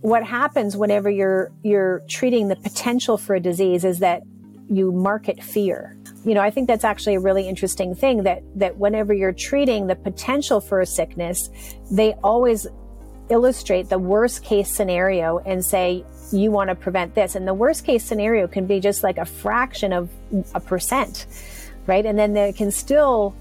what happens whenever you're you're treating the potential for a disease is that you market fear. You know, I think that's actually a really interesting thing that that whenever you're treating the potential for a sickness, they always illustrate the worst case scenario and say you want to prevent this and the worst case scenario can be just like a fraction of a percent right and then they can still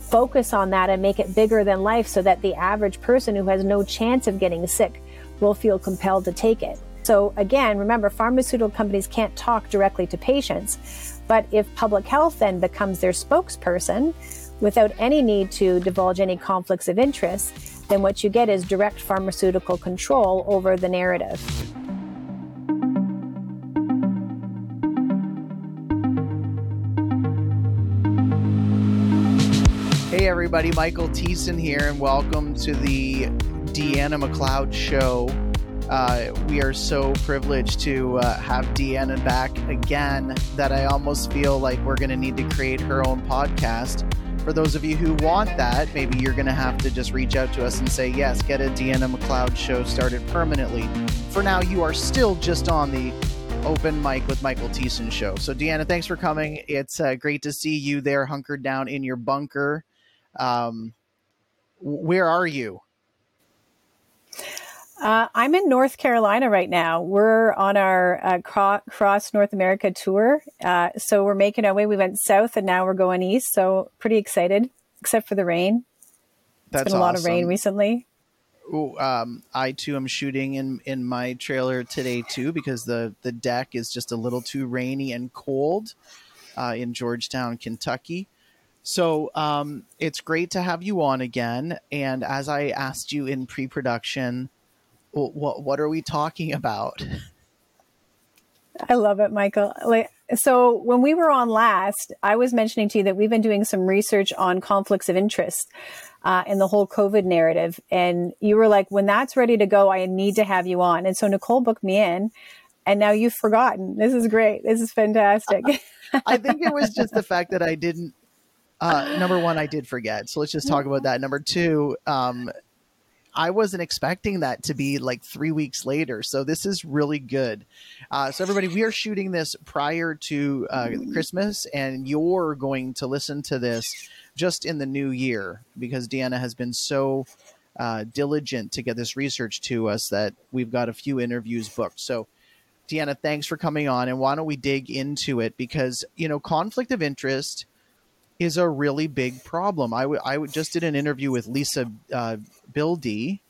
focus on that and make it bigger than life so that the average person who has no chance of getting sick will feel compelled to take it. So again, remember, pharmaceutical companies can't talk directly to patients. But if public health then becomes their spokesperson without any need to divulge any conflicts of interest, then what you get is direct pharmaceutical control over the narrative. Hey everybody, Michael Thiessen here, and welcome to the Deanna McLeod Show. Uh, we are so privileged to uh, have Deanna back again that I almost feel like we're going to need to create her own podcast. For those of you who want that, maybe you're going to have to just reach out to us and say, yes, get a Deanna McLeod show started permanently. For now, you are still just on the open mic with Michael Thiessen show. So, Deanna, thanks for coming. It's uh, great to see you there, hunkered down in your bunker. Um, where are you? Uh, I'm in North Carolina right now. We're on our uh, cro- cross North America tour. Uh, so we're making our way. We went south and now we're going east. So pretty excited, except for the rain. That's It's been a lot of rain recently. Ooh, um, I too am shooting in in my trailer today too because the the deck is just a little too rainy and cold uh, in Georgetown, Kentucky. So um, it's great to have you on again. And as I asked you in pre-production, what what are we talking about? I love it, Michael. Like, so when we were on last, I was mentioning to you that we've been doing some research on conflicts of interest uh, in the whole COVID narrative, and you were like, "When that's ready to go, I need to have you on." And so Nicole booked me in, and now you've forgotten. This is great. This is fantastic. I think it was just the fact that I didn't. Uh, number one, I did forget. So let's just talk about that. Number two, um, I wasn't expecting that to be like three weeks later. So this is really good. Uh, so everybody, we are shooting this prior to uh, Christmas, and you're going to listen to this just in the new year because Deanna has been so uh, diligent to get this research to us that we've got a few interviews booked. So. Deanna, thanks for coming on. And why don't we dig into it? Because, you know, conflict of interest is a really big problem. I, w- I w- just did an interview with Lisa uh, Bildy,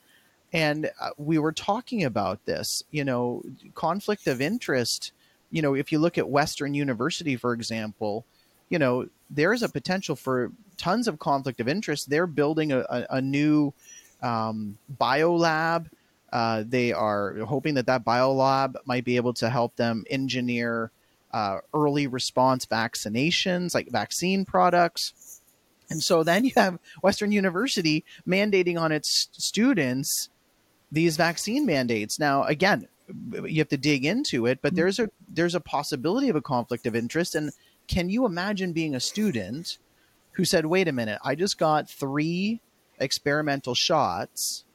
and uh, we were talking about this. You know, conflict of interest. You know, if you look at Western University, for example, you know, there's a potential for tons of conflict of interest. They're building a, a, a new um, biolab. Uh, they are hoping that that biolab might be able to help them engineer uh, early response vaccinations, like vaccine products. And so then you have Western University mandating on its students these vaccine mandates. Now, again, you have to dig into it, but there's a there's a possibility of a conflict of interest. And can you imagine being a student who said, "Wait a minute, I just got three experimental shots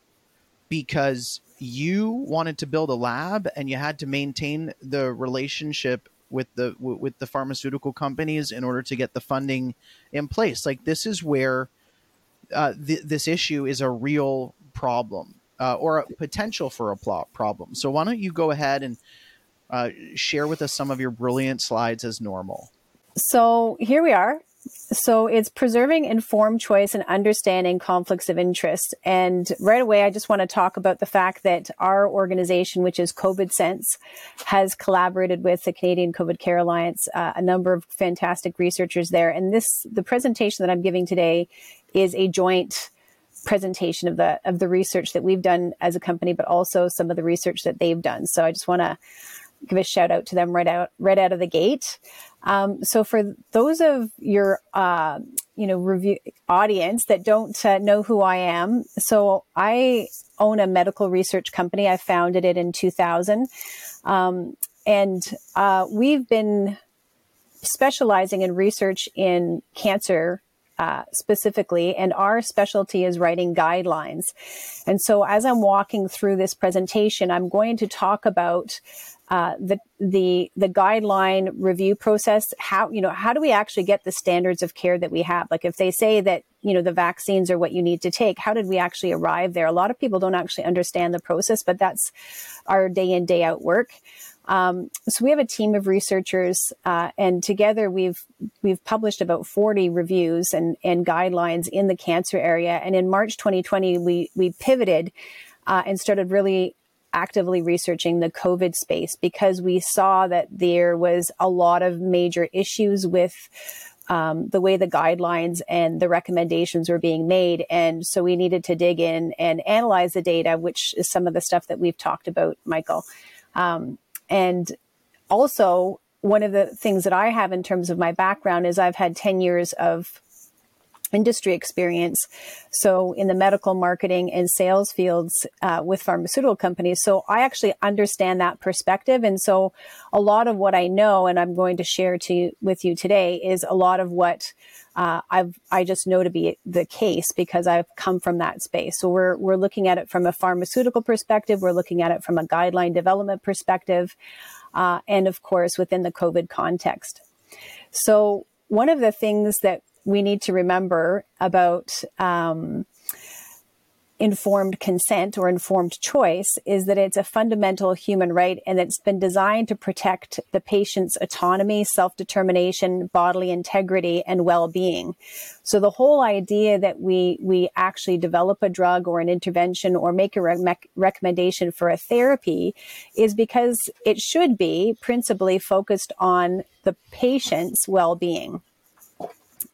because you wanted to build a lab and you had to maintain the relationship with the w- with the pharmaceutical companies in order to get the funding in place. Like this is where uh, th- this issue is a real problem uh, or a potential for a pl- problem. So why don't you go ahead and uh, share with us some of your brilliant slides as normal? So here we are. So it's preserving informed choice and understanding conflicts of interest. And right away, I just want to talk about the fact that our organization, which is COVID Sense, has collaborated with the Canadian COVID Care Alliance, uh, a number of fantastic researchers there. And this, the presentation that I'm giving today is a joint presentation of the of the research that we've done as a company, but also some of the research that they've done. So I just want to give a shout out to them right out right out of the gate. Um, so for those of your uh, you know review audience that don't uh, know who I am, so I own a medical research company. I founded it in 2000, um, and uh, we've been specializing in research in cancer uh, specifically, and our specialty is writing guidelines. And so, as I'm walking through this presentation, I'm going to talk about uh, the the the guideline review process. How you know how do we actually get the standards of care that we have? Like if they say that you know the vaccines are what you need to take, how did we actually arrive there? A lot of people don't actually understand the process, but that's our day in day out work. Um, so we have a team of researchers, uh, and together we've we've published about 40 reviews and, and guidelines in the cancer area. And in March 2020, we we pivoted uh, and started really actively researching the COVID space because we saw that there was a lot of major issues with um, the way the guidelines and the recommendations were being made. And so we needed to dig in and analyze the data, which is some of the stuff that we've talked about, Michael. Um, and also, one of the things that I have in terms of my background is I've had 10 years of industry experience. So in the medical marketing and sales fields uh, with pharmaceutical companies. So I actually understand that perspective. And so a lot of what I know and I'm going to share to with you today is a lot of what uh, I've I just know to be the case because I've come from that space. So we're we're looking at it from a pharmaceutical perspective. We're looking at it from a guideline development perspective, uh, and of course within the COVID context. So one of the things that we need to remember about um, informed consent or informed choice is that it's a fundamental human right and it's been designed to protect the patient's autonomy, self determination, bodily integrity, and well being. So the whole idea that we, we actually develop a drug or an intervention or make a re- recommendation for a therapy is because it should be principally focused on the patient's well being.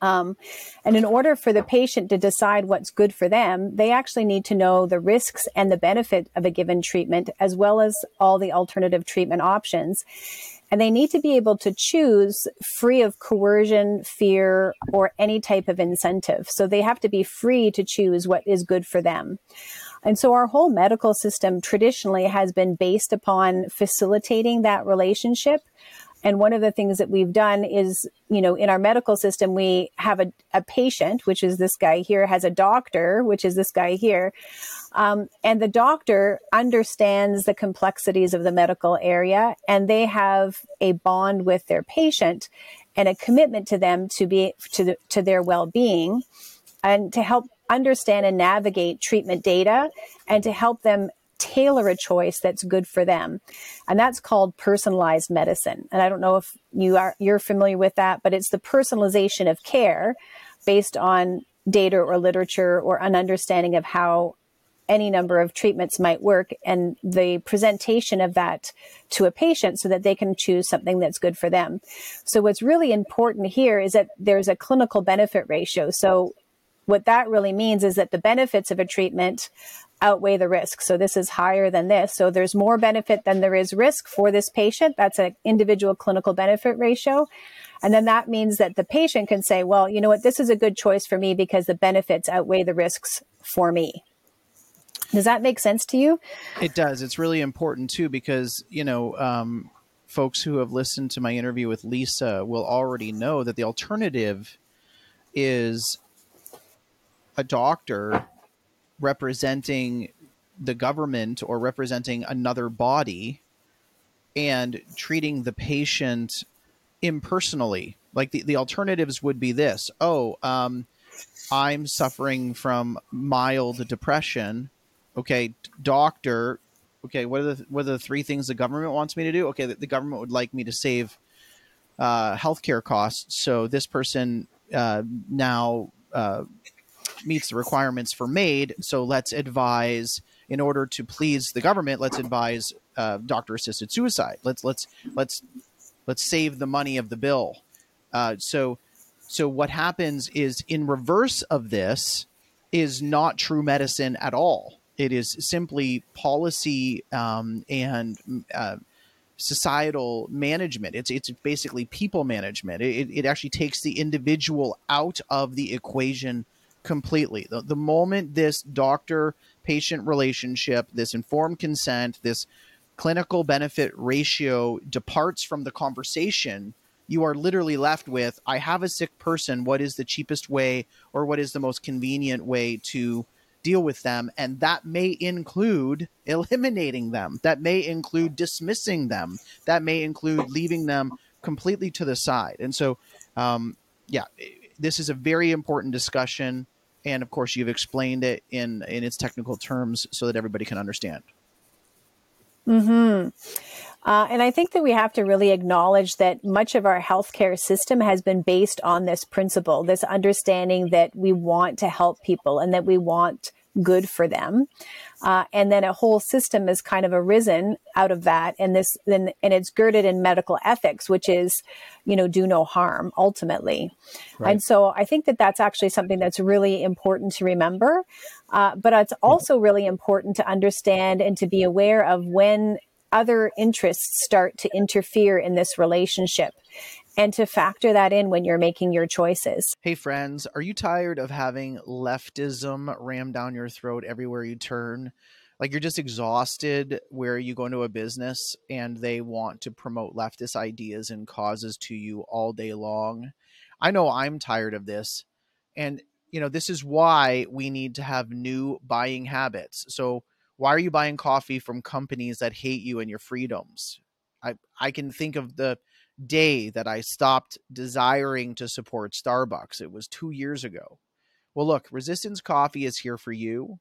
Um, and in order for the patient to decide what's good for them, they actually need to know the risks and the benefit of a given treatment, as well as all the alternative treatment options. And they need to be able to choose free of coercion, fear, or any type of incentive. So they have to be free to choose what is good for them. And so our whole medical system traditionally has been based upon facilitating that relationship and one of the things that we've done is, you know, in our medical system, we have a, a patient, which is this guy here, has a doctor, which is this guy here. Um, and the doctor understands the complexities of the medical area and they have a bond with their patient and a commitment to them to be to, the, to their well-being and to help understand and navigate treatment data and to help them tailor a choice that's good for them. And that's called personalized medicine. And I don't know if you are you're familiar with that, but it's the personalization of care based on data or literature or an understanding of how any number of treatments might work and the presentation of that to a patient so that they can choose something that's good for them. So what's really important here is that there's a clinical benefit ratio. So what that really means is that the benefits of a treatment outweigh the risk. So this is higher than this. So there's more benefit than there is risk for this patient. That's an individual clinical benefit ratio. And then that means that the patient can say, well, you know what, this is a good choice for me because the benefits outweigh the risks for me. Does that make sense to you? It does. It's really important too because, you know, um, folks who have listened to my interview with Lisa will already know that the alternative is a doctor representing the government or representing another body and treating the patient impersonally. Like the, the alternatives would be this oh, um, I'm suffering from mild depression. Okay, doctor. Okay, what are the what are the three things the government wants me to do? Okay, the, the government would like me to save uh, healthcare costs. So this person uh, now uh, meets the requirements for MAID. So let's advise, in order to please the government, let's advise uh, doctor-assisted suicide. Let's let's let's let's save the money of the bill. Uh, so so what happens is in reverse of this, is not true medicine at all. It is simply policy um, and uh, societal management. It's it's basically people management. It, it actually takes the individual out of the equation completely. The, the moment this doctor patient relationship, this informed consent, this clinical benefit ratio departs from the conversation, you are literally left with I have a sick person. What is the cheapest way or what is the most convenient way to deal with them? And that may include eliminating them, that may include dismissing them, that may include leaving them completely to the side. And so, um, yeah, this is a very important discussion. And of course, you've explained it in, in its technical terms so that everybody can understand. Mm-hmm. Uh, and I think that we have to really acknowledge that much of our healthcare system has been based on this principle, this understanding that we want to help people and that we want good for them. Uh, and then a whole system has kind of arisen out of that. And this, then, and it's girded in medical ethics, which is, you know, do no harm ultimately. Right. And so I think that that's actually something that's really important to remember. Uh, but it's also really important to understand and to be aware of when other interests start to interfere in this relationship and to factor that in when you're making your choices. Hey, friends, are you tired of having leftism rammed down your throat everywhere you turn? Like you're just exhausted where you go into a business and they want to promote leftist ideas and causes to you all day long. I know I'm tired of this. And, you know, this is why we need to have new buying habits. So, why are you buying coffee from companies that hate you and your freedoms? I, I can think of the day that I stopped desiring to support Starbucks. It was two years ago. Well, look, Resistance Coffee is here for you.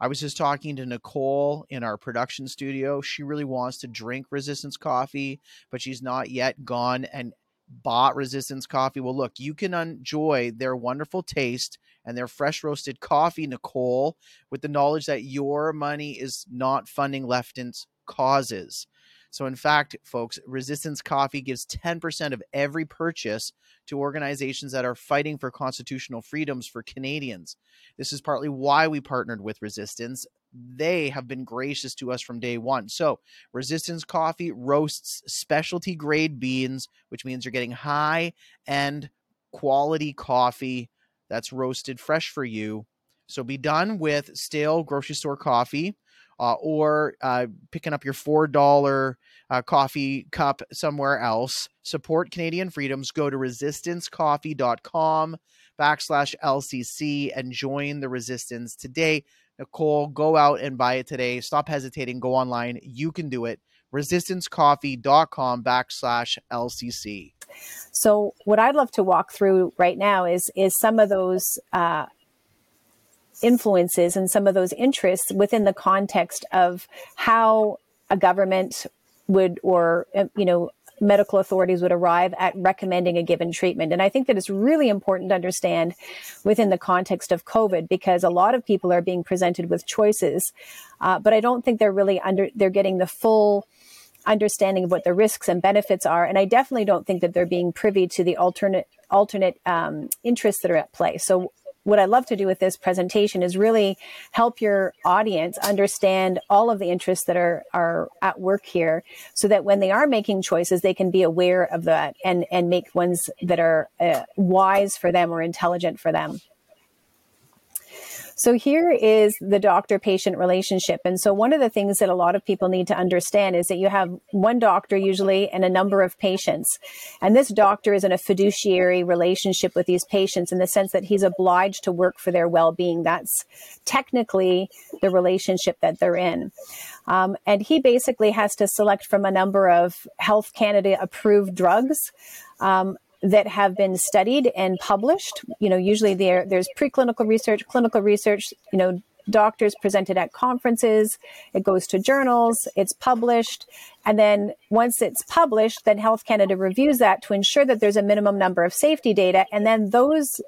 I was just talking to Nicole in our production studio. She really wants to drink Resistance Coffee, but she's not yet gone and bought Resistance Coffee. Well, look, you can enjoy their wonderful taste and their fresh roasted coffee, Nicole, with the knowledge that your money is not funding leftist causes. So, in fact, folks, Resistance Coffee gives 10% of every purchase to organizations that are fighting for constitutional freedoms for Canadians. This is partly why we partnered with Resistance. They have been gracious to us from day one. So, Resistance Coffee roasts specialty grade beans, which means you're getting high end quality coffee that's roasted fresh for you. So, be done with stale grocery store coffee uh, or uh, picking up your $4 uh, coffee cup somewhere else. Support Canadian freedoms. Go to resistancecoffee.com backslash LCC and join the resistance today. Nicole, go out and buy it today. Stop hesitating. Go online. You can do it. Resistancecoffee.com backslash LCC. So, what I'd love to walk through right now is is some of those uh, influences and some of those interests within the context of how a government would or uh, you know medical authorities would arrive at recommending a given treatment. And I think that it's really important to understand within the context of COVID because a lot of people are being presented with choices, uh, but I don't think they're really under, they're getting the full understanding of what the risks and benefits are. And I definitely don't think that they're being privy to the alternate, alternate um, interests that are at play. So what I love to do with this presentation is really help your audience understand all of the interests that are, are at work here so that when they are making choices, they can be aware of that and, and make ones that are uh, wise for them or intelligent for them. So here is the doctor patient relationship. And so one of the things that a lot of people need to understand is that you have one doctor usually and a number of patients. And this doctor is in a fiduciary relationship with these patients in the sense that he's obliged to work for their well-being. That's technically the relationship that they're in. Um, and he basically has to select from a number of Health Canada approved drugs. Um, that have been studied and published. You know, usually there there's preclinical research, clinical research. You know, doctors presented at conferences. It goes to journals. It's published, and then once it's published, then Health Canada reviews that to ensure that there's a minimum number of safety data, and then those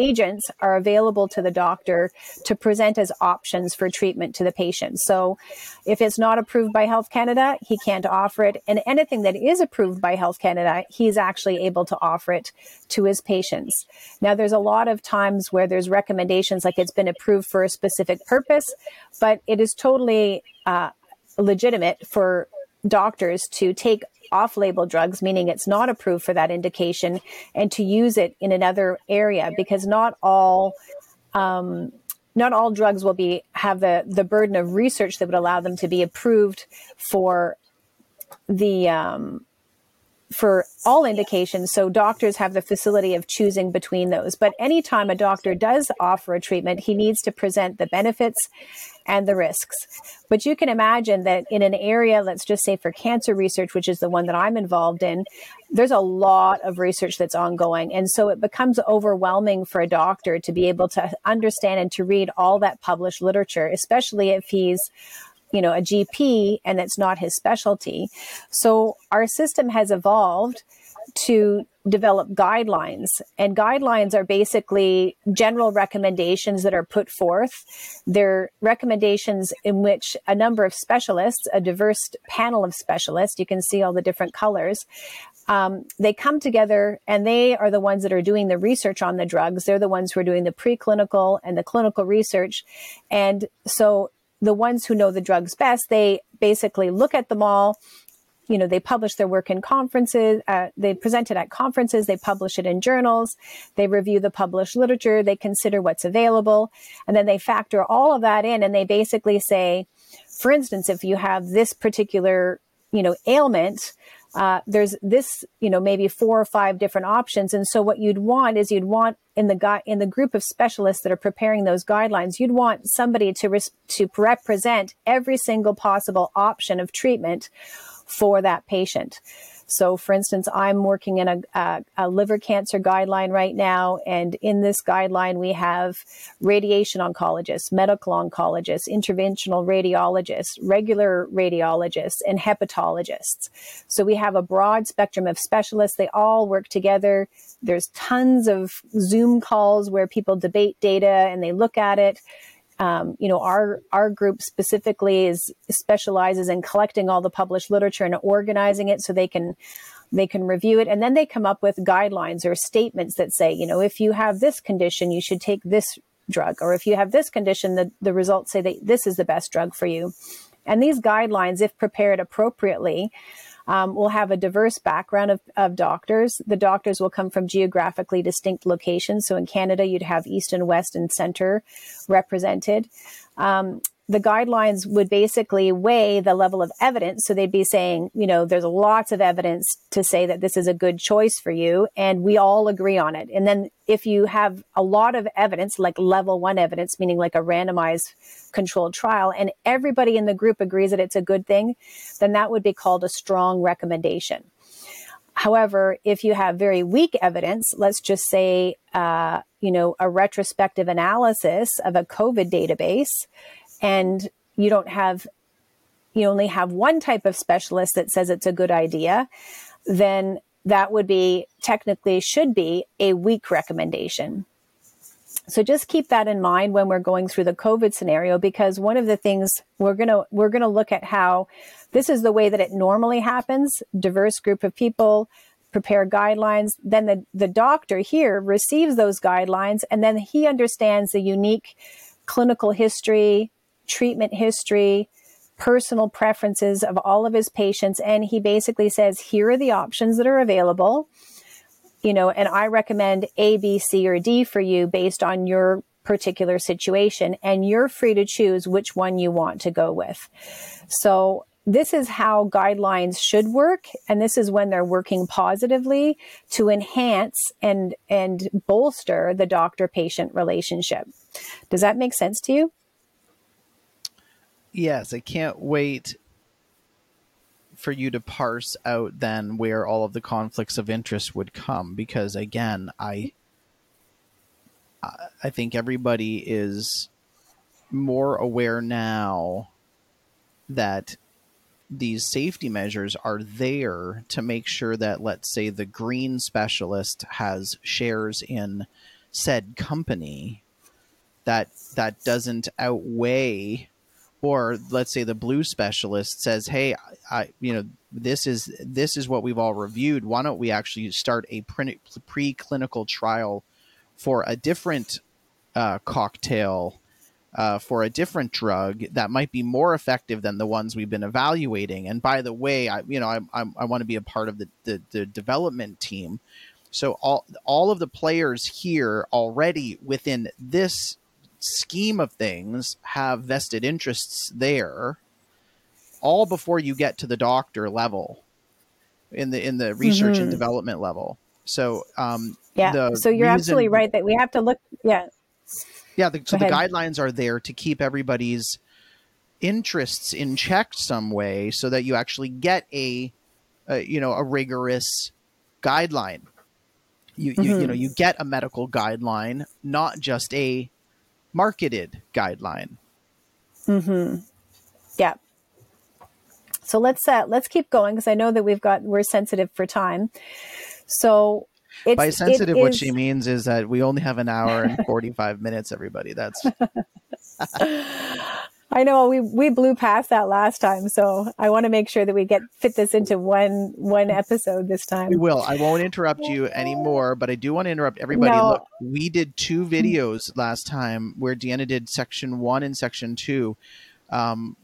agents are available to the doctor to present as options for treatment to the patient. So if it's not approved by Health Canada, he can't offer it. And anything that is approved by Health Canada, he's actually able to offer it to his patients. Now, there's a lot of times where there's recommendations like it's been approved for a specific purpose, but it is totally uh, legitimate for doctors to take off label drugs, meaning it's not approved for that indication, and to use it in another area because not all. Um, not all drugs will be have the the burden of research that would allow them to be approved for the um, for all indications. So doctors have the facility of choosing between those. But anytime a doctor does offer a treatment, he needs to present the benefits and the risks. But you can imagine that in an area, let's just say for cancer research, which is the one that I'm involved in, there's a lot of research that's ongoing. And so it becomes overwhelming for a doctor to be able to understand and to read all that published literature, especially if he's you know, a GP and it's not his specialty. So our system has evolved to develop guidelines and guidelines are basically general recommendations that are put forth. They're recommendations in which a number of specialists a diverse panel of specialists you can see all the different colors um, they come together and they are the ones that are doing the research on the drugs. They're the ones who are doing the preclinical and the clinical research. And so the ones who know the drugs best, they basically look at them all. You know, they publish their work in conferences, uh, they present it at conferences, they publish it in journals, they review the published literature, they consider what's available, and then they factor all of that in and they basically say, for instance, if you have this particular, you know, ailment, uh, there's this, you know, maybe four or five different options. And so what you'd want is you'd want in the guy in the group of specialists that are preparing those guidelines, you'd want somebody to res- to represent every single possible option of treatment for that patient. So, for instance, I'm working in a, a, a, liver cancer guideline right now. And in this guideline, we have radiation oncologists, medical oncologists, interventional radiologists, regular radiologists, and hepatologists. So, we have a broad spectrum of specialists. They all work together. There's tons of Zoom calls where people debate data and they look at it. Um, you know, our our group specifically is specializes in collecting all the published literature and organizing it so they can they can review it and then they come up with guidelines or statements that say, you know, if you have this condition, you should take this drug, or if you have this condition, the, the results say that this is the best drug for you. And these guidelines, if prepared appropriately, um, will have a diverse background of, of doctors. The doctors will come from geographically distinct locations. So in Canada, you'd have East and West and Center represented. Um, the guidelines would basically weigh the level of evidence. So they'd be saying, you know, there's lots of evidence to say that this is a good choice for you, and we all agree on it. And then if you have a lot of evidence, like level one evidence, meaning like a randomized controlled trial, and everybody in the group agrees that it's a good thing, then that would be called a strong recommendation. However, if you have very weak evidence, let's just say, uh, you know, a retrospective analysis of a COVID database, and you don't have you only have one type of specialist that says it's a good idea, then that would be technically should be a weak recommendation. So just keep that in mind when we're going through the COVID scenario because one of the things we're to we're to look at how this is the way that it normally happens, diverse group of people prepare guidelines, then the the doctor here receives those guidelines and then he understands the unique clinical history, treatment history, personal preferences of all of his patients. And he basically says, here are the options that are available. You know, and I recommend A, B, C, or D for you based on your particular situation. And you're free to choose which one you want to go with. So this is how guidelines should work and this is when they're working positively to enhance and and bolster the doctor patient relationship does that make sense to you yes, I can't wait for you to parse out then where all of the conflicts of interest would come because again, I I think everybody is more aware now that these safety measures are there to make sure that let's say the green specialist has shares in said company that that doesn't outweigh or let's say the blue specialist says hey i you know this is this is what we've all reviewed. Why don't we actually start a pre- preclinical trial for a different uh, cocktail uh, for a different drug that might be more effective than the ones we've been evaluating? And by the way i you know i, I, I want to be a part of the, the, the development team. So all all of the players here already within this scheme of things have vested interests there all before you get to the doctor level in the in the research and Mhm. development level so um Yeah. so you're reason- absolutely right that we have to look. Yeah. yeah the, so the guidelines are there to keep everybody's interests in check some way so that you actually get a, a you know a rigorous guideline you, you you know you get a medical guideline not just a marketed guideline Hmm. Yeah. So let's uh, let's keep going because I know that we've got we're sensitive for time. So it's by it sensitive what is- she means is that we only have an hour and 45 minutes everybody that's I know we we blew past that last time, so I want to make sure that we get fit this into one one episode this time. We will. I won't interrupt you anymore, but I do want to interrupt everybody. No. Look, we did two videos last time where Deanna did section one and section two. Um,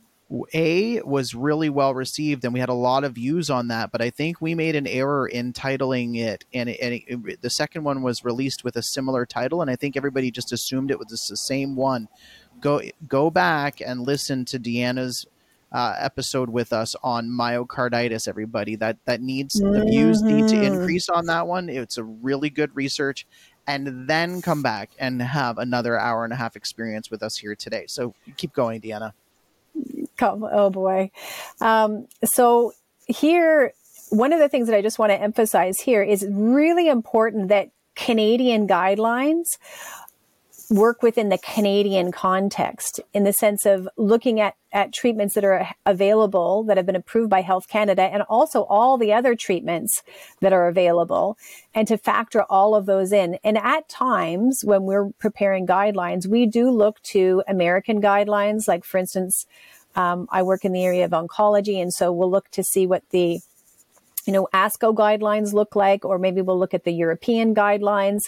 a was really well received, and we had a lot of views on that. But I think we made an error in titling it, and, it, and it, the second one was released with a similar title, and I think everybody just assumed it was the same one. Go go back and listen to Deanna's uh, episode with us on myocarditis. Everybody that that needs the views need to Mhm. increase on that one. It's a really good research, and then come back and have another hour and a half experience with us here today. So keep going, Deanna. Come- Oh boy. Um, so here, one of the things that I just want to emphasize here is really important that Canadian guidelines work within the Canadian context in the sense of looking at, at treatments that are available that have been approved by Health Canada and also all the other treatments that are available and to factor all of those in. And at times when we're preparing guidelines, we do look to American guidelines, like for instance, um, I work in the area of oncology, and so we'll look to see what the you know ASCO guidelines look like, or maybe we'll look at the European guidelines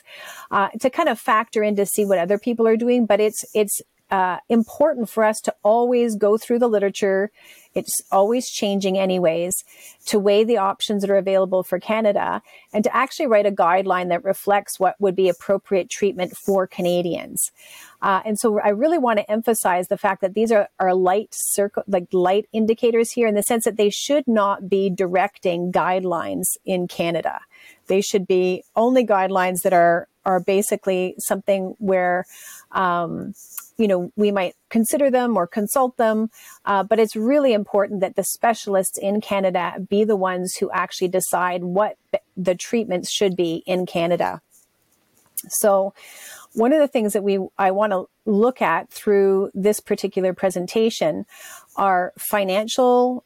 uh, to kind of factor in to see what other people are doing. But it's it's uh, important for us to always go through the literature. It's always changing, anyways, to weigh the options that are available for Canada and to actually write a guideline that reflects what would be appropriate treatment for Canadians. Uh, and so I really want to emphasize the fact that these are, are light circle, like light indicators here in the sense that they should not be directing guidelines in Canada. They should be only guidelines that are, are basically something where, um, you know, we might consider them or consult them. Uh, but it's really important that the specialists in Canada be the ones who actually decide what the treatments should be in Canada. So, one of the things that we I want to look at through this particular presentation are financial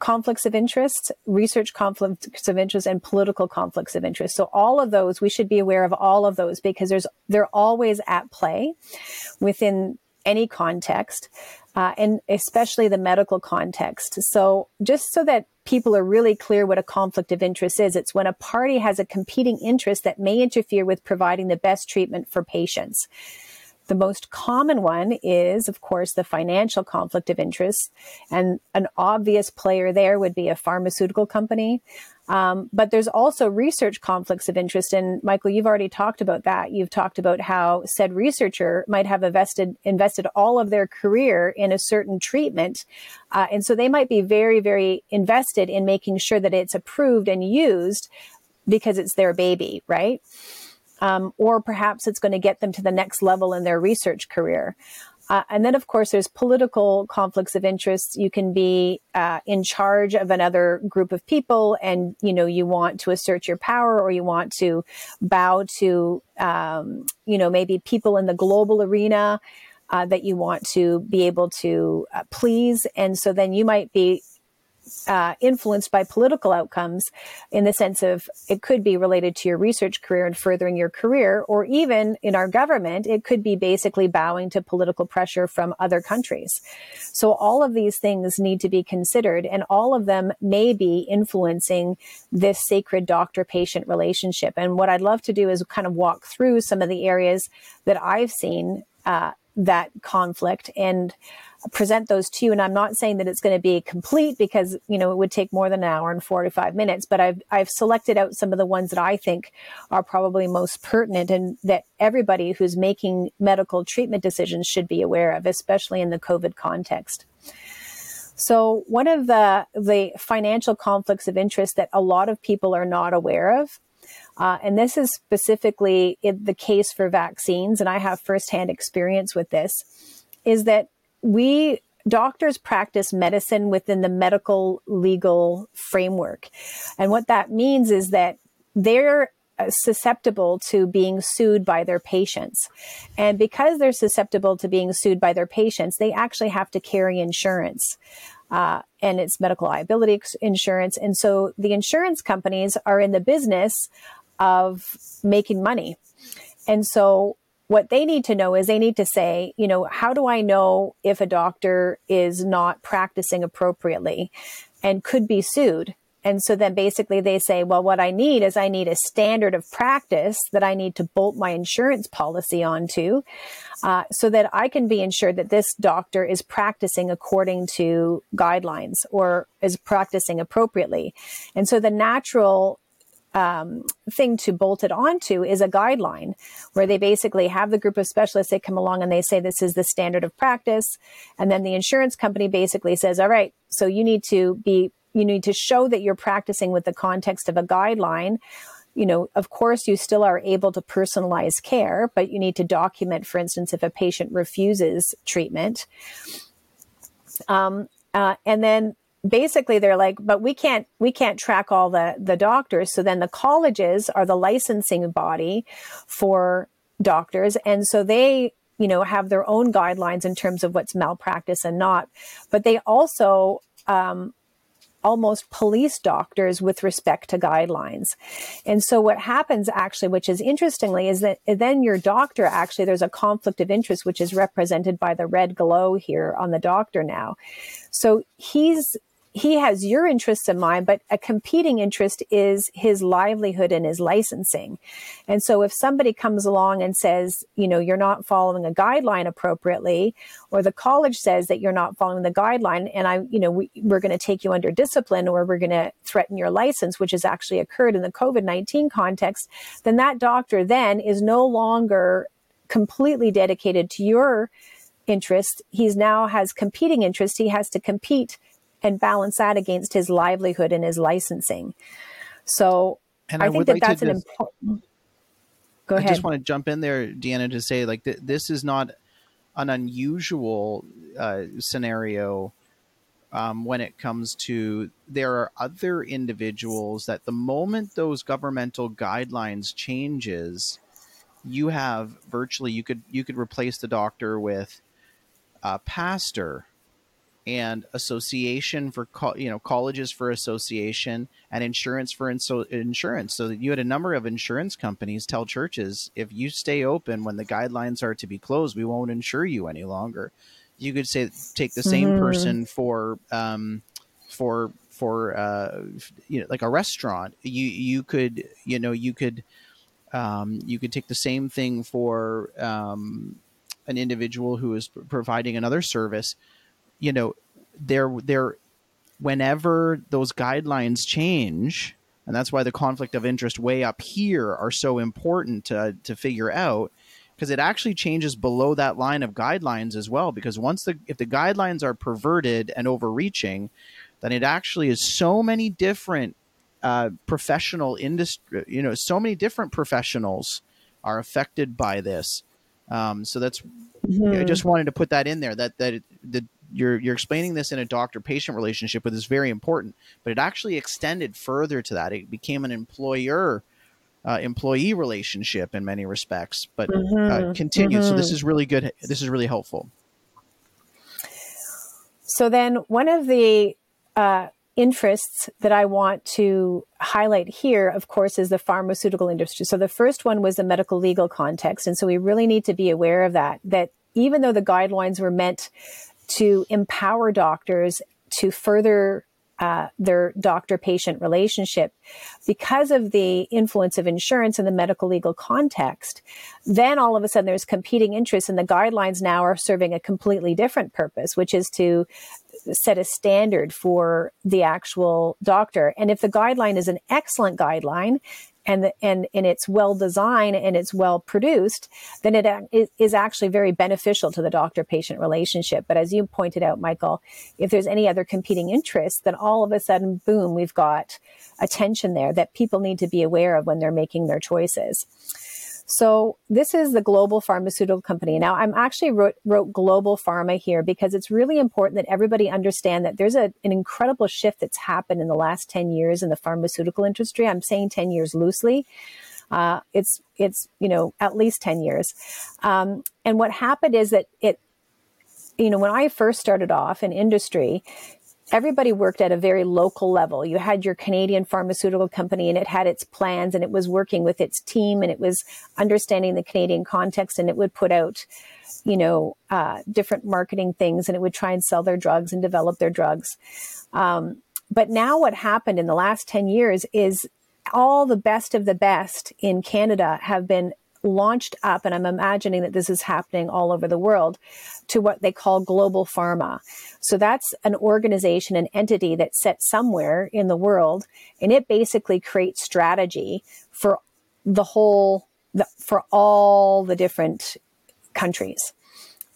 conflicts of interest, research conflicts of interest, and political conflicts of interest. So all of those, we should be aware of all of those because there's they're always at play within any context, uh, and especially the medical context. So just so that people are really clear what a conflict of interest is, it's when a party has a competing interest that may interfere with providing the best treatment for patients. The most common one is, of course, the financial conflict of interest. And an obvious player there would be a pharmaceutical company. Um, but there's also research conflicts of interest. And Michael, you've already talked about that. You've talked about how said researcher might have invested, invested all of their career in a certain treatment. Uh, and so they might be very, very invested in making sure that it's approved and used because it's their baby, right? Um, or perhaps it's going to get them to the next level in their research career. Uh, and then, of course, there's political conflicts of interest. You can be uh, in charge of another group of people, and you know you want to assert your power, or you want to bow to, um, you know, maybe people in the global arena uh, that you want to be able to uh, please. And so then you might be uh, influenced by political outcomes in the sense of it could be related to your research career and furthering your career, or even in our government, it could be basically bowing to political pressure from other countries. So all of these things need to be considered, and all of them may be influencing this sacred doctor patient relationship. And what I'd love to do is kind of walk through some of the areas that I've seen uh, that conflict and present those to you. And I'm not saying that it's going to be complete because, you know, it would take more than an hour and 45 minutes, but I've, I've selected out some of the ones that I think are probably most pertinent and that everybody who's making medical treatment decisions should be aware of, especially in the COVID context. So one of the, the financial conflicts of interest that a lot of people are not aware of uh, and this is specifically the case for vaccines, and I have firsthand experience with this, is that we doctors practice medicine within the medical legal framework. And what that means is that they're uh, susceptible to being sued by their patients. And because they're susceptible to being sued by their patients, they actually have to carry insurance. Uh, and it's medical liability insurance. And so the insurance companies are in the business of making money. And so what they need to know is they need to say, you know, how do I know if a doctor is not practicing appropriately and could be sued? And so then basically they say, well, what I need is I need a standard of practice that I need to bolt my insurance policy onto uh, so that I can be ensured that this doctor is practicing according to guidelines or is practicing appropriately. And so the natural um, thing to bolt it onto is a guideline where they basically have the group of specialists they come along and they say this is the standard of practice. And then the insurance company basically says all right so you need to be you need to show that you're practicing with the context of a guideline. You know of course you still are able to personalize care but you need to document for instance if a patient refuses treatment. Um, uh, and then basically they're like but we can't we can't track all the the doctors so then the colleges are the licensing body for doctors and so they you know have their own guidelines in terms of what's malpractice and not but they also um, almost police doctors with respect to guidelines. And so what happens actually, which is interestingly, is that then your doctor actually, there's a conflict of interest, which is represented by the red glow here on the doctor now. So he's he has your interests in mind, but a competing interest is his livelihood and his licensing. And so if somebody comes along and says, you know, you're not following a guideline appropriately, or the college says that you're not following the guideline, and I, you know, we, we're going to take you under discipline or we're going to threaten your license, which has actually occurred in the COVID 19 context, then that doctor then is no longer completely dedicated to your interest. He's now has competing interest. He has to compete and balance that against his livelihood and his licensing. So and I, I think that like that's an just, important. Go I ahead. I just want to jump in there, Deanna, to say like th- this is not an unusual uh, scenario um, when it comes to there are other individuals that the moment those governmental guidelines changes you have virtually you could you could replace the doctor with a pastor and association for co- you know colleges for association and insurance for inso- insurance. So that you had a number of insurance companies tell churches if you stay open when the guidelines are to be closed we won't insure you any longer. You could say take the same Mhm. person for um, for for uh, you know like a restaurant. You you could you know you could um, you could take the same thing for um, an individual who is providing another service you know there there whenever those guidelines change and that's why the conflict of interest way up here are so important to to figure out because it actually changes below that line of guidelines as well because once the if the guidelines are perverted and overreaching then it actually is so many different uh, professional industry you know so many different professionals are affected by this. Um, so that's I just wanted to put that in there that that the you're you're explaining this in a doctor patient relationship, but it's very important. But it actually extended further to that. It became an employer uh, employee relationship in many respects. But uh, Mhm. So this mhm. is really good. This is really helpful. So then one of the uh, interests that I want to highlight here, of course, is the pharmaceutical industry. So the first one was the medical legal context. And so we really need to be aware of that, that even though the guidelines were meant to empower doctors to further uh, their doctor patient relationship because of the influence of insurance in the medical legal context then all of a sudden there's competing interests and the guidelines now are serving a completely different purpose which is to set a standard for the actual doctor. And if the guideline is an excellent guideline and and and it's well designed and it's well produced, then it is actually very beneficial to the doctor patient relationship. But as you pointed out, Michael, if there's any other competing interests, then all of a sudden, boom, we've got a tension there that people need to be aware of when they're making their choices. So this is the global pharmaceutical company. Now I'm actually wrote, wrote global pharma here because it's really important that everybody understand that there's a, an incredible shift that's happened in the last 10 years in the pharmaceutical industry. I'm saying 10 years loosely. Uh, it's, it's, you know, at least 10 years. Um, and what happened is that it, you know, when I first started off in industry, everybody worked at a very local level. You had your Canadian pharmaceutical company and it had its plans and it was working with its team and it was understanding the Canadian context and it would put out, you know, uh, different marketing things and it would try and sell their drugs and develop their drugs. Um, but now what happened in the last 10 years is all the best of the best in Canada have been launched up, and I'm imagining that this is happening all over the world, to what they call global pharma. So that's an organization, an entity that's set somewhere in the world, and it basically creates strategy for the whole, for all the different countries.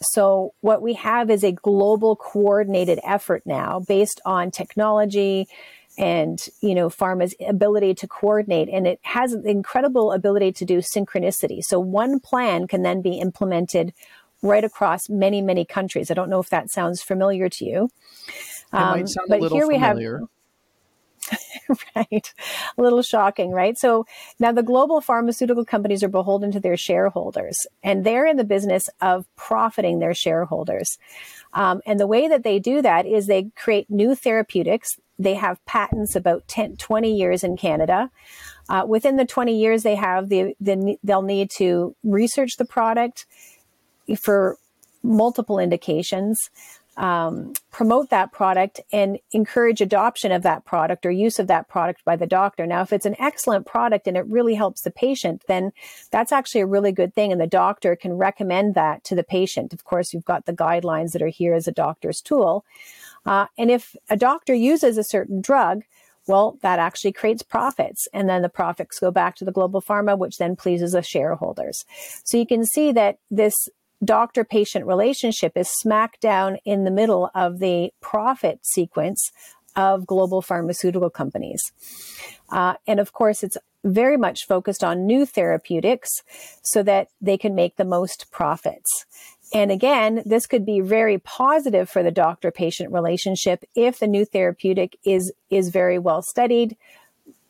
So what we have is a global coordinated effort now based on technology, and you know pharma's ability to coordinate and it has an incredible ability to do synchronicity. So one plan can then be implemented right across many many countries. I don't know if that sounds familiar to you. Um, but here we have right. A little shocking right? So now the global pharmaceutical companies are beholden to their shareholders and they're in the business of profiting their shareholders um, and the way that they do that is they create new therapeutics they have patents about 10, 20 years in Canada. Uh, within the 20 years they have, the, the, they'll need to research the product for multiple indications, um, promote that product, and encourage adoption of that product or use of that product by the doctor. Now, if it's an excellent product and it really helps the patient, then that's actually a really good thing, and the doctor can recommend that to the patient. Of course, you've got the guidelines that are here as a doctor's tool. Uh, and if a doctor uses a certain drug, well, that actually creates profits. And then the profits go back to the global pharma, which then pleases the shareholders. So you can see that this doctor patient relationship is smack down in the middle of the profit sequence of global pharmaceutical companies. Uh, and of course, it's very much focused on new therapeutics so that they can make the most profits. And again, this could be very positive for the doctor patient relationship if the new therapeutic is, is very well studied,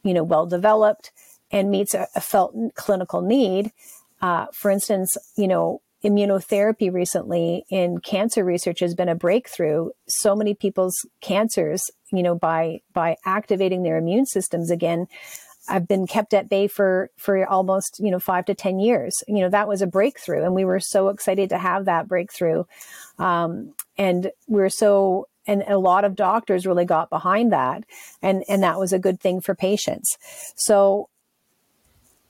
you know, well developed and meets a, a felt clinical need. Uh, for instance, you know, immunotherapy recently in cancer research has been a breakthrough. So many people's cancers, you know, by, by activating their immune systems again, I've been kept at bay for for almost you know five to ten years. You know that was a breakthrough, and we were so excited to have that breakthrough, um, and we are so and a lot of doctors really got behind that, and and that was a good thing for patients. So.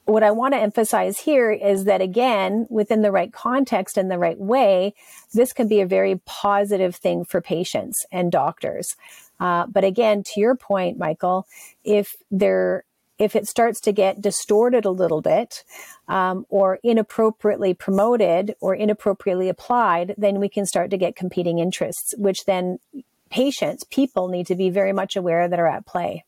What I want to emphasize here is that again, within the right context and the right way, this can be a very positive thing for patients and doctors. Uh, but again, to your point, Michael, if they're if it starts to get distorted a little bit um, or inappropriately promoted or inappropriately applied, then we can start to get competing interests, which then patients, people need to be very much aware that are at play.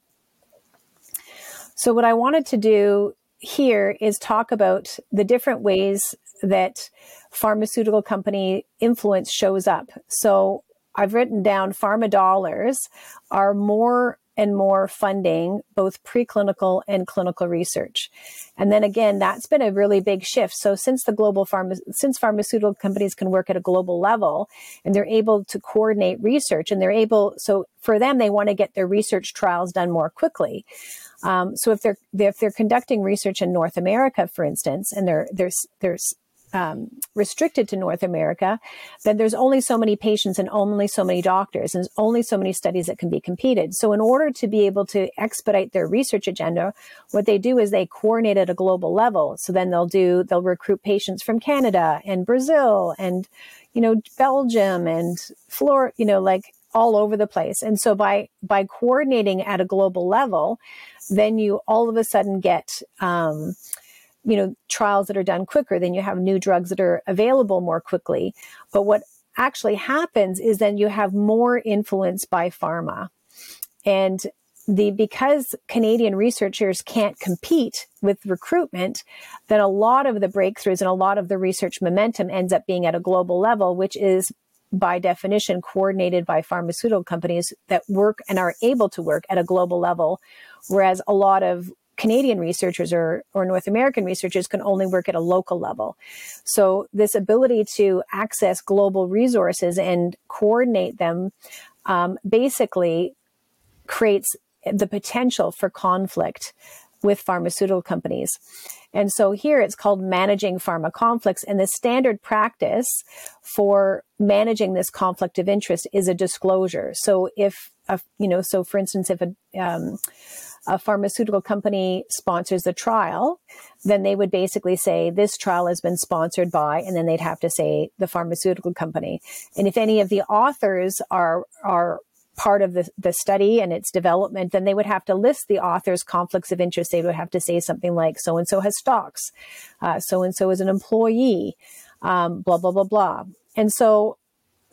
So, what I wanted to do here is talk about the different ways that pharmaceutical company influence shows up. So, I've written down pharma dollars are more and more funding, both preclinical and clinical research. And then again, that's been a really big shift. So since the global pharma, since pharmaceutical companies can work at a global level and they're able to coordinate research and they're able, so for them, they want to get their research trials done more quickly. Um, so if they're if they're conducting research in North America, for instance, and they're there's there's um, restricted to North America, then there's only so many patients and only so many doctors, and only so many studies that can be competed. So, in order to be able to expedite their research agenda, what they do is they coordinate at a global level. So then they'll do they'll recruit patients from Canada and Brazil and you know Belgium and Florida, you know like all over the place. And so by by coordinating at a global level, then you all of a sudden get um, you know trials that are done quicker. Then you have new drugs that are available more quickly. But what actually happens is then you have more influence by pharma. And the because Canadian researchers can't compete with recruitment, then a lot of the breakthroughs and a lot of the research momentum ends up being at a global level, which is by definition coordinated by pharmaceutical companies that work and are able to work at a global level, whereas a lot of Canadian researchers or, or North American researchers can only work at a local level. So this ability to access global resources and coordinate them um, basically creates the potential for conflict with pharmaceutical companies. And so here it's called managing pharma conflicts. And the standard practice for managing this conflict of interest is a disclosure. So if, a, you know, so for instance, if a, um, a pharmaceutical company sponsors the trial, then they would basically say this trial has been sponsored by, and then they'd have to say the pharmaceutical company. And if any of the authors are are part of the, the study and its development, then they would have to list the author's conflicts of interest. They would have to say something like, so and so has stocks, so and so is an employee, um, blah, blah, blah, blah. And so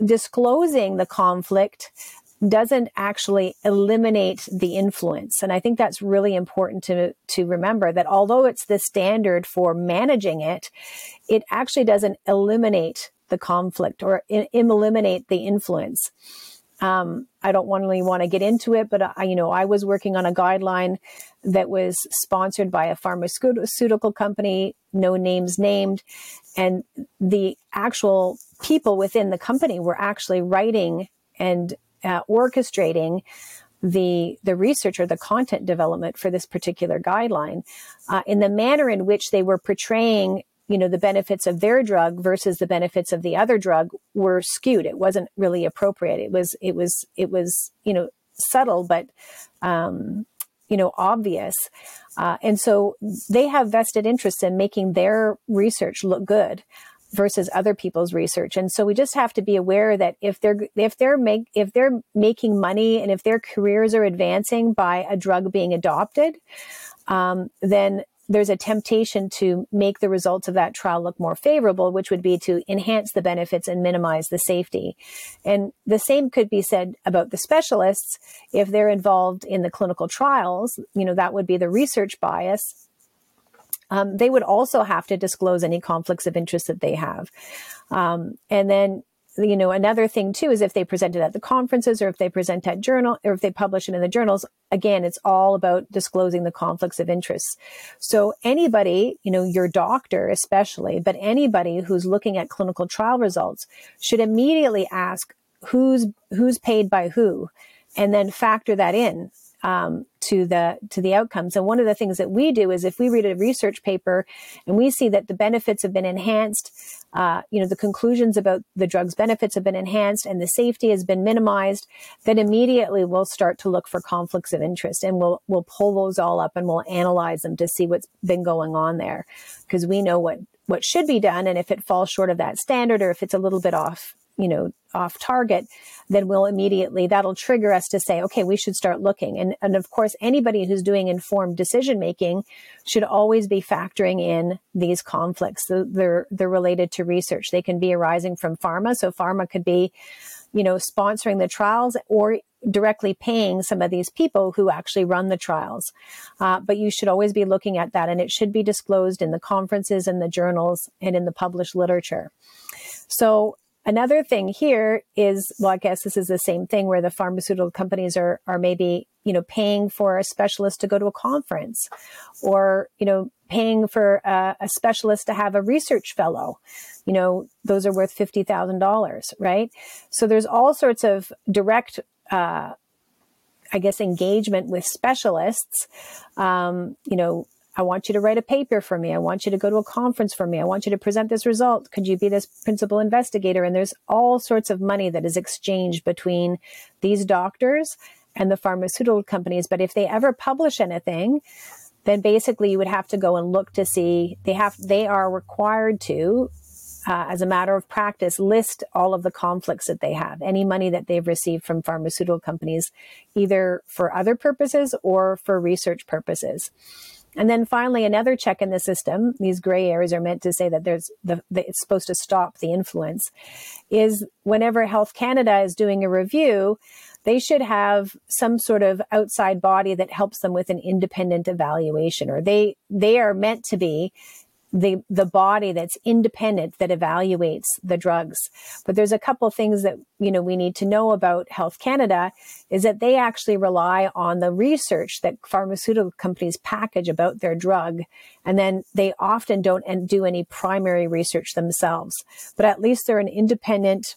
disclosing the conflict doesn't actually eliminate the influence. And I think that's really important to, to remember that although it's the standard for managing it, it actually doesn't eliminate the conflict or eliminate the influence. Um, I don't really want to get into it, but I, you know, I was working on a guideline that was sponsored by a pharmaceutical company, no names named, and the actual people within the company were actually writing and uh, orchestrating the the research or the content development for this particular guideline. Uh, in the manner in which they were portraying you know the benefits of their drug versus the benefits of the other drug were skewed. It wasn't really appropriate. It was it was it was you know subtle but um, you know obvious. Uh, and so they have vested interest in making their research look good versus other people's research. And so we just have to be aware that if they're if they're make if they're making money and if their careers are advancing by a drug being adopted, um, then there's a temptation to make the results of that trial look more favorable, which would be to enhance the benefits and minimize the safety. And the same could be said about the specialists. If they're involved in the clinical trials, you know, that would be the research bias um, they would also have to disclose any conflicts of interest that they have. Um, and then, you know, another thing too is if they present it at the conferences or if they present at journal or if they publish it in the journals, again, it's all about disclosing the conflicts of interest. So anybody, you know, your doctor especially, but anybody who's looking at clinical trial results should immediately ask who's who's paid by who and then factor that in um, to the to the outcomes. And one of the things that we do is if we read a research paper and we see that the benefits have been enhanced, uh, you know, the conclusions about the drug's benefits have been enhanced and the safety has been minimized, then immediately we'll start to look for conflicts of interest and we'll we'll pull those all up and we'll analyze them to see what's been going on there because we know what what should be done and if it falls short of that standard or if it's a little bit off you know, off target, then we'll immediately, that'll trigger us to say, okay, we should start looking. And, and of course, anybody who's doing informed decision making should always be factoring in these conflicts. They're, they're related to research. They can be arising from pharma. So pharma could be, you know, sponsoring the trials or directly paying some of these people who actually run the trials. Uh, but you should always be looking at that and it should be disclosed in the conferences and the journals and in the published literature. So Another thing here is, well, I guess this is the same thing where the pharmaceutical companies are, are maybe you know, paying for a specialist to go to a conference or, you know, paying for a, a specialist to have a research fellow. You know, those are worth $50,000, right? So there's all sorts of direct, uh, I guess, engagement with specialists. Um, you know, I want you to write a paper for me. I want you to go to a conference for me. I want you to present this result. Could you be this principal investigator? And there's all sorts of money that is exchanged between these doctors and the pharmaceutical companies. But if they ever publish anything, then basically you would have to go and look to see they have they are required to uh, as a matter of practice list all of the conflicts that they have any money that they've received from pharmaceutical companies either for other purposes or for research purposes and then finally, another check in the system, these gray areas are meant to say that there's the, the, it's supposed to stop the influence, is whenever Health Canada is doing a review, they should have some sort of outside body that helps them with an independent evaluation, or they, they are meant to be the the body that's independent that evaluates the drugs. But there's a couple things that you know we need to know about health canada is that they actually rely on the research that pharmaceutical companies package about their drug. And then they often don't do any primary research themselves. But at least they're an independent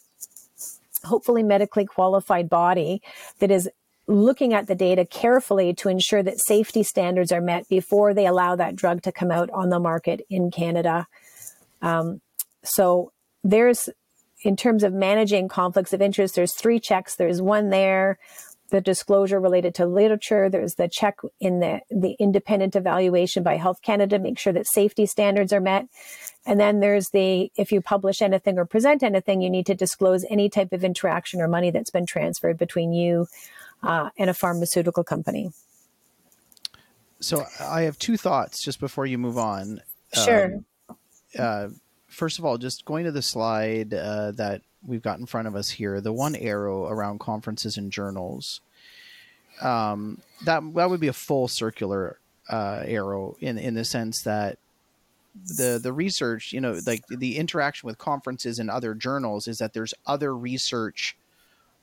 hopefully medically qualified body that is looking at the data carefully to ensure that safety standards are met before they allow that drug to come out on the market in Canada. Um, so there's, in terms of managing conflicts of interest, there's three checks. There's one there, the disclosure related to literature. There's the check in the, the independent evaluation by Health Canada, make sure that safety standards are met. And then there's the, if you publish anything or present anything, you need to disclose any type of interaction or money that's been transferred between you uh, and a pharmaceutical company. So I have two thoughts just before you move on. Sure. Um, uh, first of all, just going to the slide uh, that we've got in front of us here, the one arrow around conferences and journals. Um, that that would be a full circular uh, arrow in in the sense that the the research, you know, like the interaction with conferences and other journals is that there's other research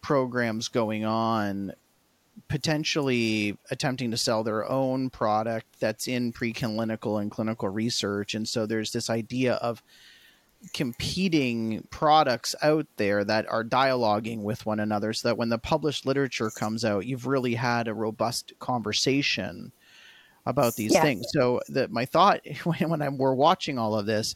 programs going on potentially attempting to sell their own product that's in preclinical and clinical research. And so there's this idea of competing products out there that are dialoguing with one another so that when the published literature comes out, you've really had a robust conversation about these yeah. things. So that my thought when, when I'm, we're watching all of this,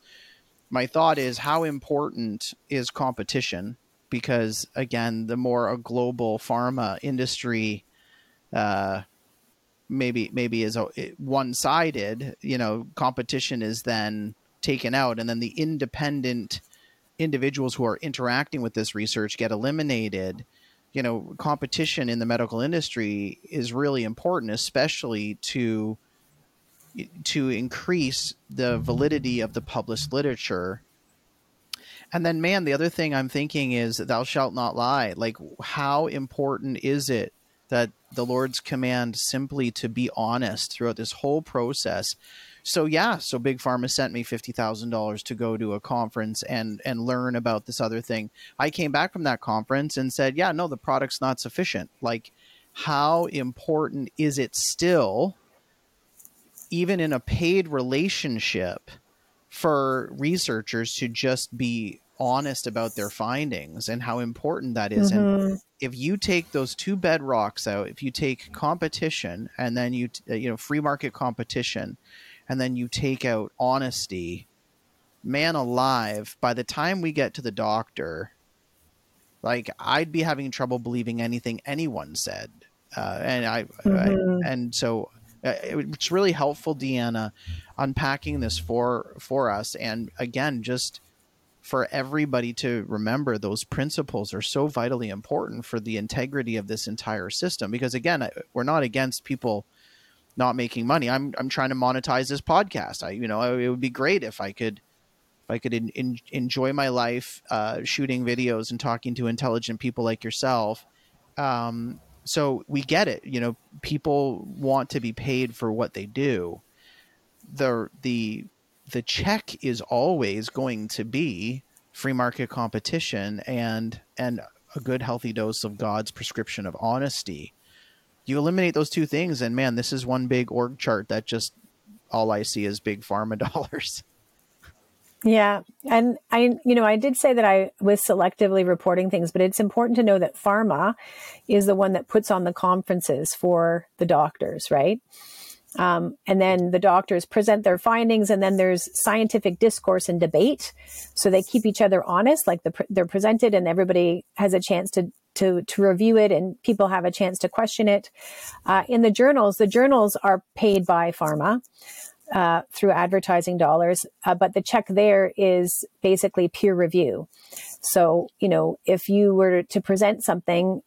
my thought is how important is competition? Because again, the more a global pharma industry uh, maybe maybe is one sided. You know, competition is then taken out, and then the independent individuals who are interacting with this research get eliminated. You know, competition in the medical industry is really important, especially to to increase the validity of the published literature. And then, man, the other thing I'm thinking is, "Thou shalt not lie." Like, how important is it that the Lord's command simply to be honest throughout this whole process. So yeah, so Big Pharma sent me fifty thousand dollars to go to a conference and and learn about this other thing. I came back from that conference and said, yeah, no, the product's not sufficient. Like, how important is it still, even in a paid relationship, for researchers to just be honest about their findings and how important that is. Mm-hmm. And if you take those two bedrocks out, if you take competition and then you uh, you know free market competition, and then you take out honesty, man alive, by the time we get to the doctor, like I'd be having trouble believing anything anyone said, uh, and I, mm-hmm. I and so uh, it's really helpful, Deanna, unpacking this for for us, and again, just for everybody to remember those principles are so vitally important for the integrity of this entire system. Because again we're not against people not making money. I'm i'm trying to monetize this podcast. I you know it would be great if i could if i could in, in, enjoy my life uh, shooting videos and talking to intelligent people like yourself. Um, so we get it. You know people want to be paid for what they do. The the the check is always going to be free market competition and and a good healthy dose of God's prescription of honesty. you eliminate those two things, and man, this is one big org chart that just all I see is big pharma dollars. Yeah. And I, you know, I did say that I was selectively reporting things, but it's important to know that pharma is the one that puts on the conferences for the doctors, right? Um, and then the doctors present their findings, and then there's scientific discourse and debate. So they keep each other honest, like the, they're presented, and everybody has a chance to to to review it, and people have a chance to question it. Uh, in the journals, the journals are paid by pharma uh, through advertising dollars, uh, but the check there is basically peer review. So you know, if you were to present something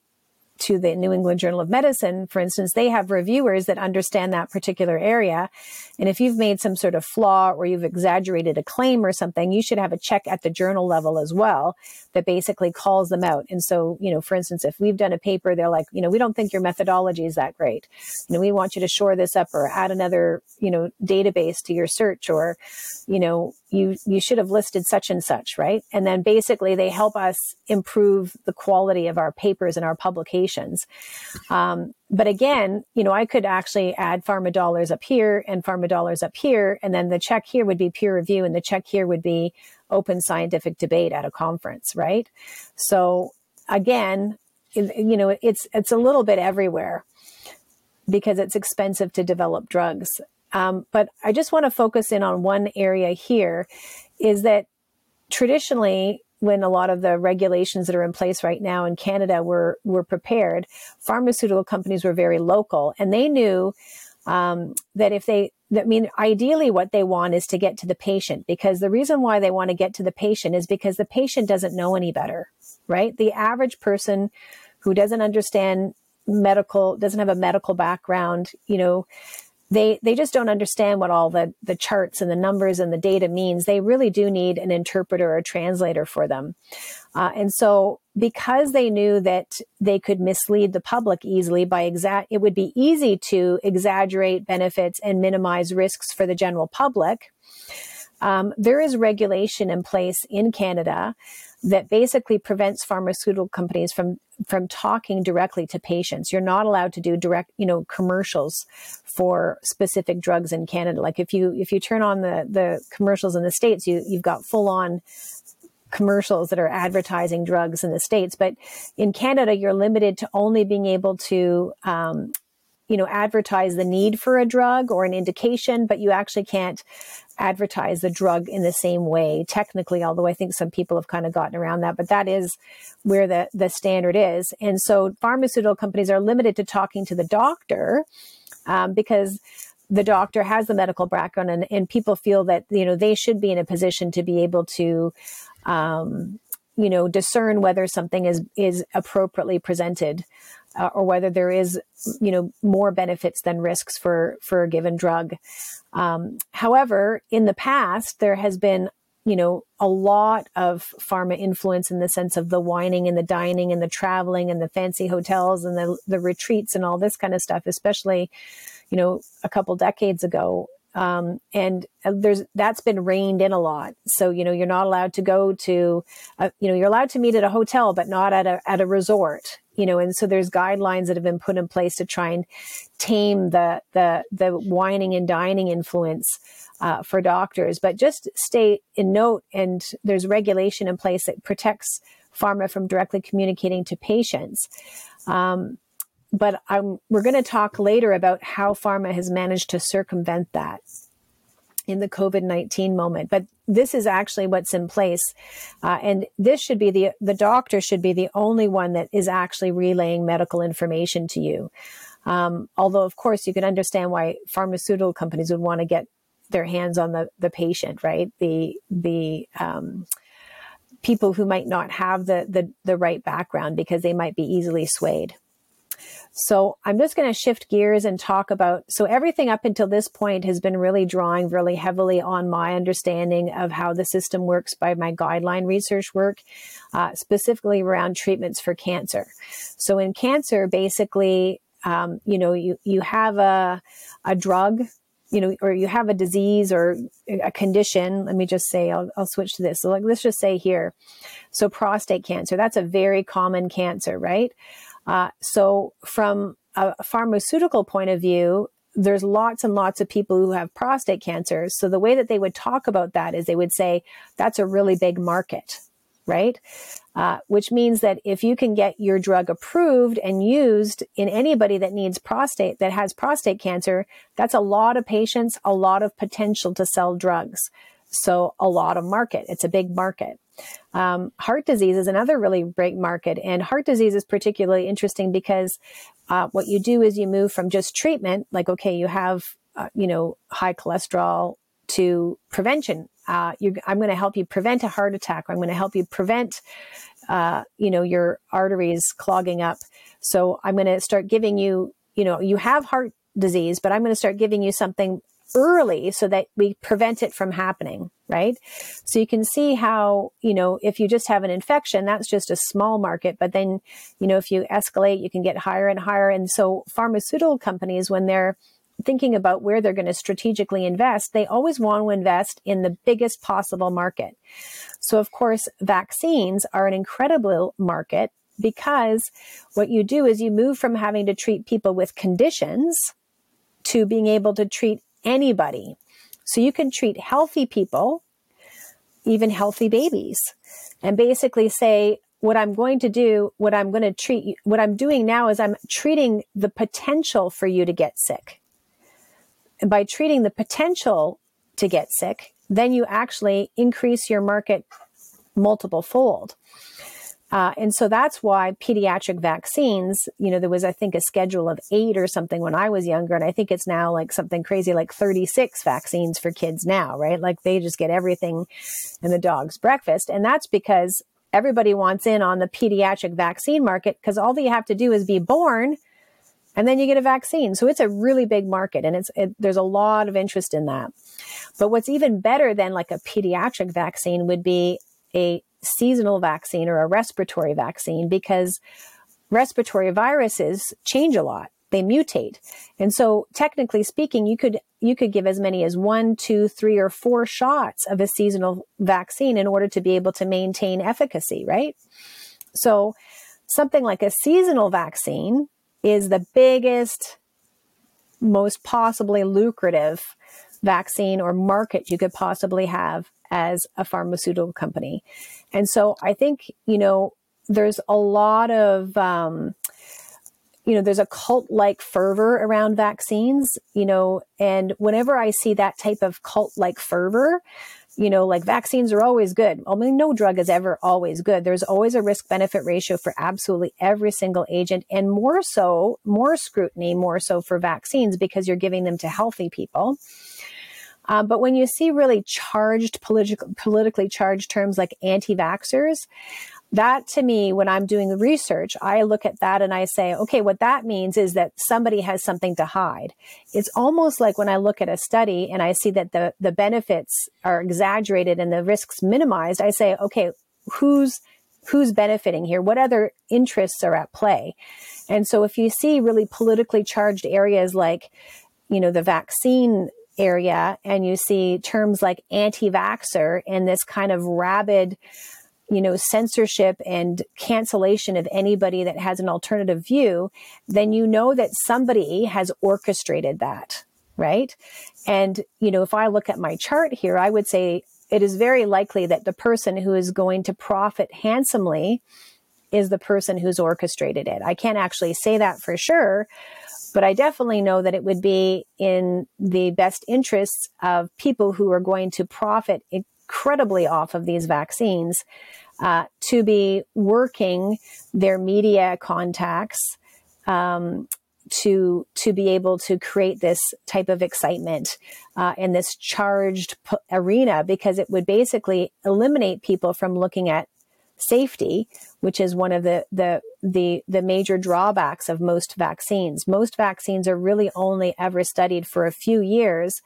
to the New England Journal of Medicine, for instance, they have reviewers that understand that particular area. And if you've made some sort of flaw or you've exaggerated a claim or something, you should have a check at the journal level as well that basically calls them out. And so, you know, for instance, if we've done a paper, they're like, you know, we don't think your methodology is that great. You know, we want you to shore this up or add another, you know, database to your search or, you know, you you should have listed such and such, right? And then basically they help us improve the quality of our papers and our publications. Um, but again, you know, I could actually add pharma dollars up here and pharma dollars up here, and then the check here would be peer review, and the check here would be open scientific debate at a conference, right? So again, you know, it's it's a little bit everywhere because it's expensive to develop drugs. Um, but I just want to focus in on one area here is that traditionally, when a lot of the regulations that are in place right now in Canada were, were prepared, pharmaceutical companies were very local and they knew um, that if they, that mean, ideally what they want is to get to the patient because the reason why they want to get to the patient is because the patient doesn't know any better, right? The average person who doesn't understand medical, doesn't have a medical background, you know, they they just don't understand what all the the charts and the numbers and the data means. They really do need an interpreter or translator for them. Uh, and so because they knew that they could mislead the public easily by exact it would be easy to exaggerate benefits and minimize risks for the general public. Um, there is regulation in place in canada that basically prevents pharmaceutical companies from from talking directly to patients. You're not allowed to do direct, you know, commercials for specific drugs in Canada. Like if you if you turn on the the commercials in the states, you you've got full on commercials that are advertising drugs in the states. But in Canada, you're limited to only being able to um, you know, advertise the need for a drug or an indication, but you actually can't advertise the drug in the same way technically, although I think some people have kind of gotten around that, but that is where the, the standard is. And so pharmaceutical companies are limited to talking to the doctor um, because the doctor has the medical background and, and people feel that, you know, they should be in a position to be able to, um, you know, discern whether something is, is appropriately presented uh, or whether there is, you know, more benefits than risks for for a given drug. Um, however, in the past, there has been you know, a lot of pharma influence in the sense of the wining and the dining and the traveling and the fancy hotels and the, the retreats and all this kind of stuff, especially, you know, a couple decades ago. Um, and uh, there's that's been reined in a lot. So you know you're not allowed to go to, a, you know, you're allowed to meet at a hotel, but not at a at a resort you know, and so there's guidelines that have been put in place to try and tame the the the whining and dining influence uh, for doctors. But just stay in note, and there's regulation in place that protects pharma from directly communicating to patients. Um, but I'm, we're going to talk later about how pharma has managed to circumvent that in the COVID 19 moment. But this is actually what's in place. Uh, and this should be the, the doctor should be the only one that is actually relaying medical information to you. Um, although, of course, you can understand why pharmaceutical companies would want to get their hands on the, the patient, right? The, the, um, people who might not have the, the, the right background because they might be easily swayed. So I'm just going to shift gears and talk about. So everything up until this point has been really drawing really heavily on my understanding of how the system works by my guideline research work, uh, specifically around treatments for cancer. So in cancer, basically, um, you know, you, you have a, a drug you know, or you have a disease or a condition. Let me just say, I'll, I'll switch to this. So, like, let's just say here, so prostate cancer. That's a very common cancer, right? Uh, so from a pharmaceutical point of view, there's lots and lots of people who have prostate cancer. So the way that they would talk about that is they would say, that's a really big market, right? Uh, which means that if you can get your drug approved and used in anybody that needs prostate, that has prostate cancer, that's a lot of patients, a lot of potential to sell drugs. So a lot of market. It's a big market. Um, heart disease is another really great market. And heart disease is particularly interesting because uh, what you do is you move from just treatment, like, okay, you have, uh, you know, high cholesterol to prevention. Uh, I'm going to help you prevent a heart attack. I'm going to help you prevent, uh, you know, your arteries clogging up. So I'm going to start giving you, you know, you have heart disease, but I'm going to start giving you something early so that we prevent it from happening, right? So you can see how, you know, if you just have an infection, that's just a small market. But then, you know, if you escalate, you can get higher and higher. And so pharmaceutical companies, when they're thinking about where they're going to strategically invest, they always want to invest in the biggest possible market. So, of course, vaccines are an incredible market because what you do is you move from having to treat people with conditions to being able to treat anybody. So you can treat healthy people, even healthy babies, and basically say, what I'm going to do, what I'm going to treat, what I'm doing now is I'm treating the potential for you to get sick. And by treating the potential to get sick, then you actually increase your market multiple fold. Uh, and so that's why pediatric vaccines, you know, there was, I think, a schedule of eight or something when I was younger. And I think it's now like something crazy like 36 vaccines for kids now, right? Like they just get everything in the dog's breakfast. And that's because everybody wants in on the pediatric vaccine market because all that you have to do is be born and then you get a vaccine. So it's a really big market and it's, it, there's a lot of interest in that. But what's even better than like a pediatric vaccine would be a seasonal vaccine or a respiratory vaccine because respiratory viruses change a lot. They mutate. And so technically speaking you could you could give as many as one two three or four shots of a seasonal vaccine in order to be able to maintain efficacy right? So something like a seasonal vaccine is the biggest most possibly lucrative vaccine or market you could possibly have as a pharmaceutical company. And so I think, you know, there's a lot of, um, you know, there's a cult like fervor around vaccines, you know, and whenever I see that type of cult like fervor, you know, like vaccines are always good. I mean, no drug is ever always good. There's always a risk benefit ratio for absolutely every single agent, and more so, more scrutiny, more so for vaccines because you're giving them to healthy people. Um, but when you see really charged, politi- politically charged terms like anti vaxxers, that to me, when I'm doing the research, I look at that and I say, okay, what that means is that somebody has something to hide. It's almost like when I look at a study and I see that the, the benefits are exaggerated and the risks minimized, I say, okay, who's who's benefiting here? What other interests are at play? And so if you see really politically charged areas like, you know, the vaccine area and you see terms like anti-vaxxer and this kind of rabid you know censorship and cancellation of anybody that has an alternative view then you know that somebody has orchestrated that right and you know if i look at my chart here i would say it is very likely that the person who is going to profit handsomely is the person who's orchestrated it. I can't actually say that for sure, but I definitely know that it would be in the best interests of people who are going to profit incredibly off of these vaccines uh, to be working their media contacts um, to to be able to create this type of excitement uh, in this charged p- arena because it would basically eliminate people from looking at safety, which is one of the, the, the, the major drawbacks of most vaccines. Most vaccines are really only ever studied for a few years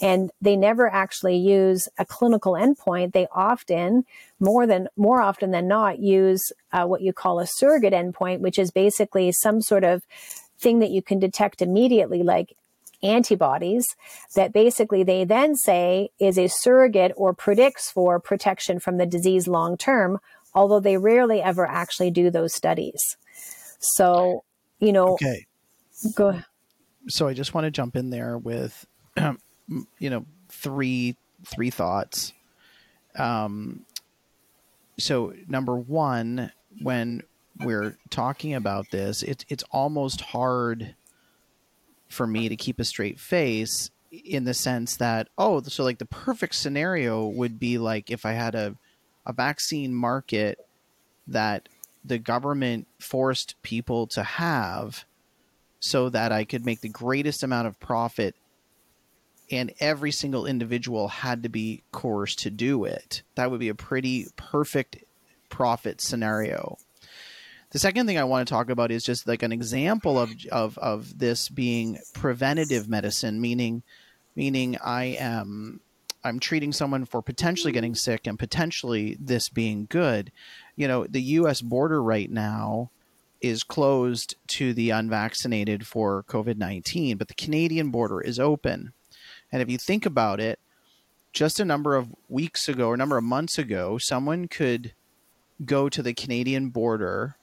and they never actually use a clinical endpoint. They often, more than, more often than not, use uh, what you call a surrogate endpoint, which is basically some sort of thing that you can detect immediately, like antibodies that basically they then say is a surrogate or predicts for protection from the disease long term although they rarely ever actually do those studies. So, you know, okay. Go ahead. so I just want to jump in there with, you know, three three thoughts. Um, so number one, when we're talking about this, it's it's almost hard for me to keep a straight face in the sense that oh, so like the perfect scenario would be like if I had a a vaccine market that the government forced people to have so that I could make the greatest amount of profit and every single individual had to be coerced to do it. That would be a pretty perfect profit scenario. The second thing I want to talk about is just like an example of of, of this being preventative medicine, meaning meaning I am I'm treating someone for potentially getting sick and potentially this being good. You know, the US border right now is closed to the unvaccinated for COVID 19, but the Canadian border is open. And if you think about it, just a number of weeks ago or a number of months ago, someone could go to the Canadian border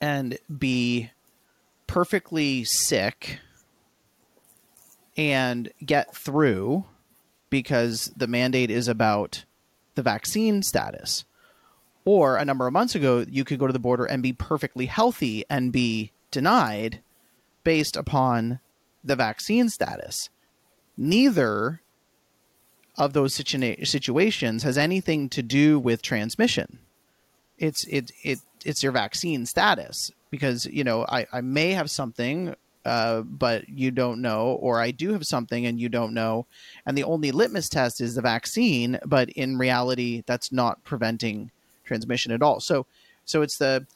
and be perfectly sick and get through because the mandate is about the vaccine status. Or a number of months ago, you could go to the border and be perfectly healthy and be denied based upon the vaccine status. Neither of those situa- situations has anything to do with transmission. It's it it it's your vaccine status because you know I, I may have something uh, but you don't know, or I do have something and you don't know, and the only litmus test is the vaccine, but in reality, that's not preventing transmission at all. So, so it's the,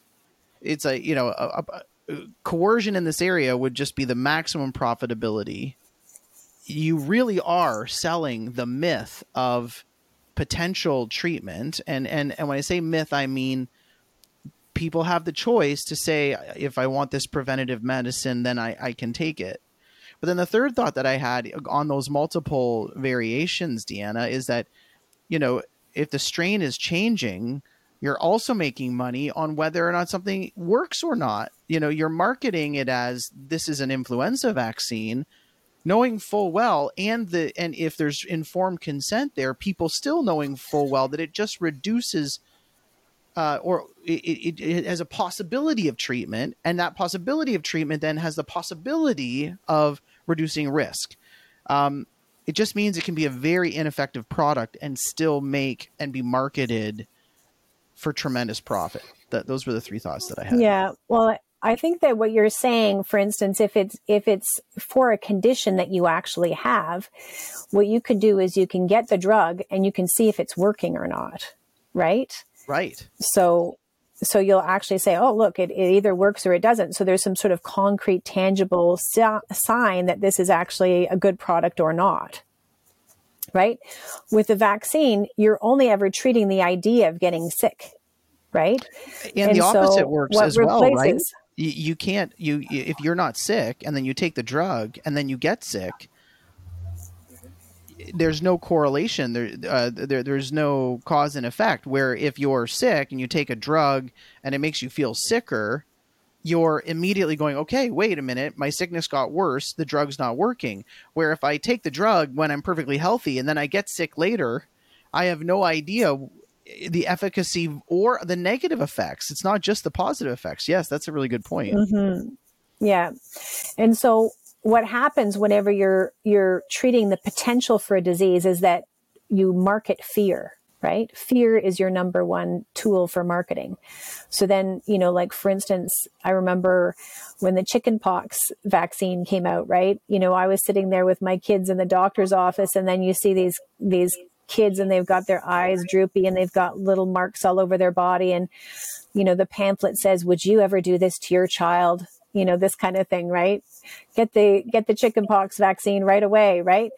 it's a you know a, a, a coercion in this area would just be the maximum profitability. You really are selling the myth of potential treatment, and and and when I say myth, I mean people have the choice to say if I want this preventative medicine, then I, I can take it. But then the third thought that I had on those multiple variations, Deanna, is that, you know, if the strain is changing, you're also making money on whether or not something works or not. You know, you're marketing it as this is an influenza vaccine, knowing full well, and the and if there's informed consent there, people still knowing full well that it just reduces uh, or it, it, it, has a possibility of treatment, and that possibility of treatment then has the possibility of reducing risk. Um, it just means it can be a very ineffective product and still make and be marketed for tremendous profit. That those were the three thoughts that I had. Yeah, well, I think that what you're saying, for instance, if it's if it's for a condition that you actually have, what you could do is you can get the drug and you can see if it's working or not, right? Right. So so you'll actually say, oh, look, it, it either works or it doesn't. So there's some sort of concrete, tangible si- sign that this is actually a good product or not. Right? With the vaccine, you're only ever treating the idea of getting sick. Right? And, And the opposite so works as well, right? You, you can't you if you're not sick and then you take the drug and then you get sick. There's no correlation. There, uh, there, there's no cause and effect. Where if you're sick and you take a drug and it makes you feel sicker, you're immediately going, okay, wait a minute, my sickness got worse. The drug's not working. Where if I take the drug when I'm perfectly healthy and then I get sick later, I have no idea the efficacy or the negative effects. It's not just the positive effects. Yes, that's a really good point. Mm-hmm. Yeah. And so what happens whenever you're you're treating the potential for a disease is that you market fear, right? Fear is your number one tool for marketing. So then, you know, like for instance, I remember when the chickenpox vaccine came out, right? You know, I was sitting there with my kids in the doctor's office and then you see these these kids and they've got their eyes droopy and they've got little marks all over their body and you know the pamphlet says would you ever do this to your child you know this kind of thing right? Get the get the chickenpox vaccine right away right?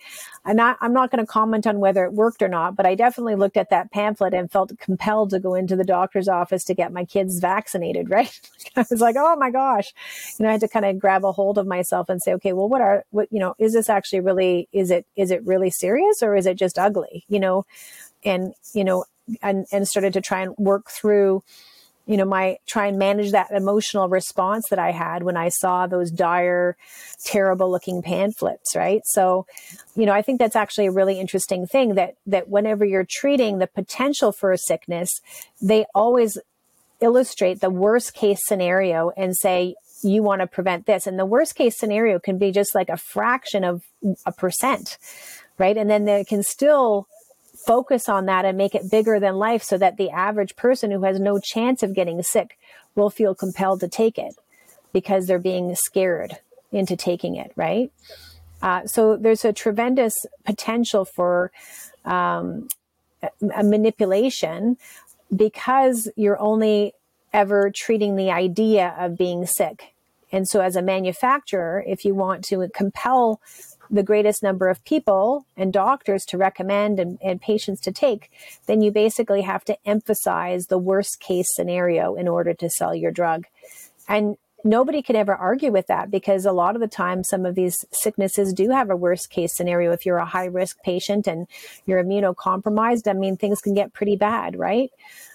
I'm not i'm not going to comment on whether it worked or not but i definitely looked at that pamphlet and felt compelled to go into the doctor's office to get my kids vaccinated right? I was like oh my gosh. You know i had to kind of grab a hold of myself and say okay well what are what you know is this actually really is it is it really serious or is it just ugly? You know? And you know and and started to try and work through you know, my try and manage that emotional response that I had when I saw those dire, terrible looking pamphlets, right? So, you know, I think that's actually a really interesting thing that that whenever you're treating the potential for a sickness, they always illustrate the worst case scenario and say you want to prevent this. And the worst case scenario can be just like a fraction of a percent, right? And then they can still focus on that and make it bigger than life so that the average person who has no chance of getting sick will feel compelled to take it because they're being scared into taking it, right? Uh, so there's a tremendous potential for um, a manipulation because you're only ever treating the idea of being sick. And so, as a manufacturer, if you want to compel the greatest number of people and doctors to recommend and, and, patients to take, then you basically have to emphasize the worst case scenario in order to sell your drug. And nobody can ever argue with that because a lot of the time some of these sicknesses do have a worst case scenario if you're a high risk patient and you're immunocompromised i mean things can get pretty bad right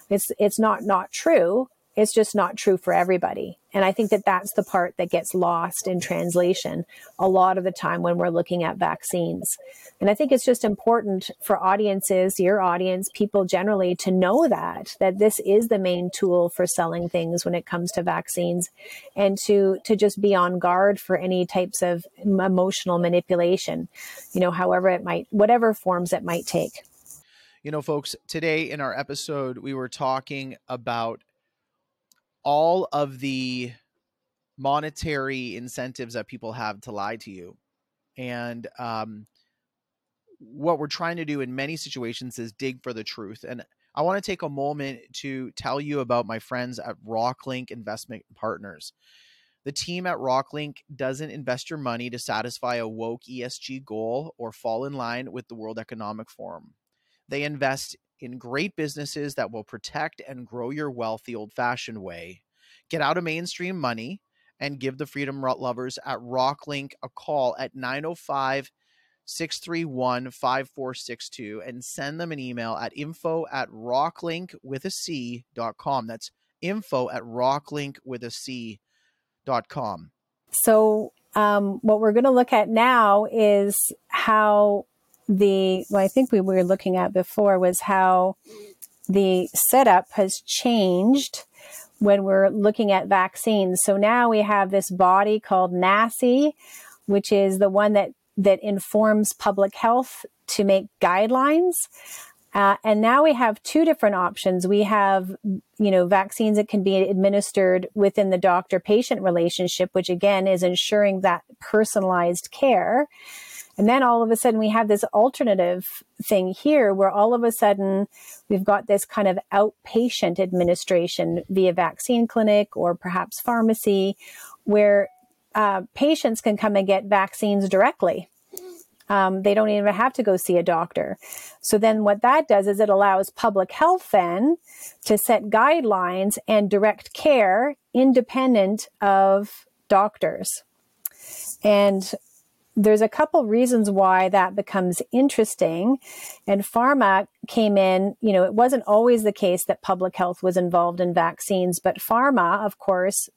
it's it's not not true it's just not true for everybody. And I think that that's the part that gets lost in translation a lot of the time when we're looking at vaccines. And I think it's just important for audiences, your audience, people generally to know that that this is the main tool for selling things when it comes to vaccines and to to just be on guard for any types of emotional manipulation, you know, however it might whatever forms it might take. You know, folks, today in our episode, we were talking about all of the monetary incentives that people have to lie to you. And um, what we're trying to do in many situations is dig for the truth. And I want to take a moment to tell you about my friends at Rocklink Investment Partners. The team at Rocklink doesn't invest your money to satisfy a woke ESG goal or fall in line with the World Economic Forum. They invest in great businesses that will protect and grow your wealth the old fashioned way. Get out of mainstream money and give the freedom lovers at Rocklink a call at 905 631 5462 and send them an email at info at rocklink with a C dot com. That's info at rocklink with a C dot com. So, um, what we're going to look at now is how the well, I think we were looking at before was how the setup has changed when we're looking at vaccines. So now we have this body called NACI, which is the one that that informs public health to make guidelines. Uh, and now we have two different options. We have, you know, vaccines that can be administered within the doctor patient relationship, which again is ensuring that personalized care. And then all of a sudden we have this alternative thing here where all of a sudden we've got this kind of outpatient administration via vaccine clinic or perhaps pharmacy where uh, patients can come and get vaccines directly. Um, they don't even have to go see a doctor. So then what that does is it allows public health then to set guidelines and direct care independent of doctors. And there's a couple reasons why that becomes interesting. And pharma came in, you know, it wasn't always the case that public health was involved in vaccines, but pharma, of course,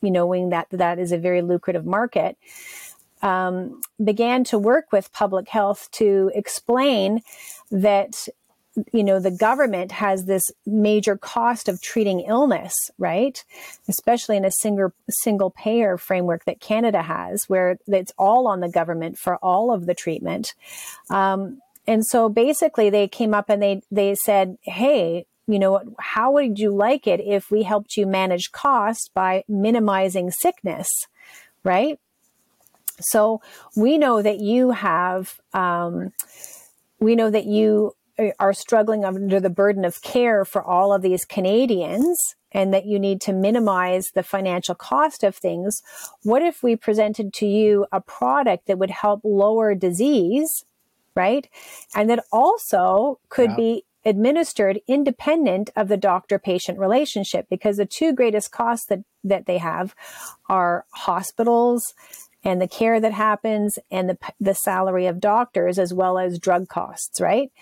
you knowing that that is a very lucrative market, um, began to work with public health to explain that you know, the government has this major cost of treating illness, right? Especially in a single single payer framework that Canada has, where it's all on the government for all of the treatment. Um, and so basically, they came up and they they said, "Hey, you know, how would you like it if we helped you manage costs by minimizing sickness, right?" So we know that you have. Um, we know that you are struggling under the burden of care for all of these Canadians and that you need to minimize the financial cost of things, what if we presented to you a product that would help lower disease, right? And that also could yeah. be administered independent of the doctor patient relationship because the two greatest costs that, that they have are hospitals and the care that happens and the, the salary of doctors as well as drug costs, right?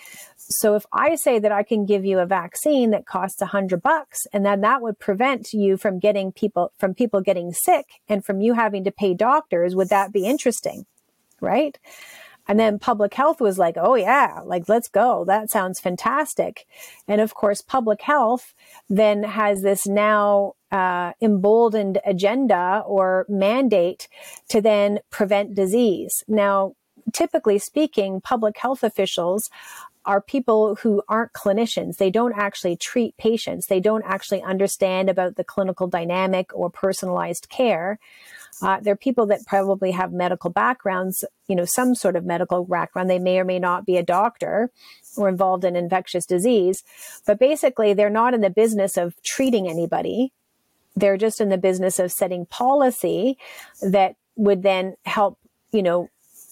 So if I say that I can give you a vaccine that costs a hundred bucks and then that would prevent you from getting people, from people getting sick and from you having to pay doctors, would that be interesting? Right. And then public health was like, oh yeah, like let's go. That sounds fantastic. And of course, public health then has this now uh, emboldened agenda or mandate to then prevent disease. Now, typically speaking, public health officials are people who aren't clinicians. They don't actually treat patients. They don't actually understand about the clinical dynamic or personalized care. Uh, they're people that probably have medical backgrounds, you know, some sort of medical background. They may or may not be a doctor or involved in infectious disease, but basically they're not in the business of treating anybody. They're just in the business of setting policy that would then help, you know,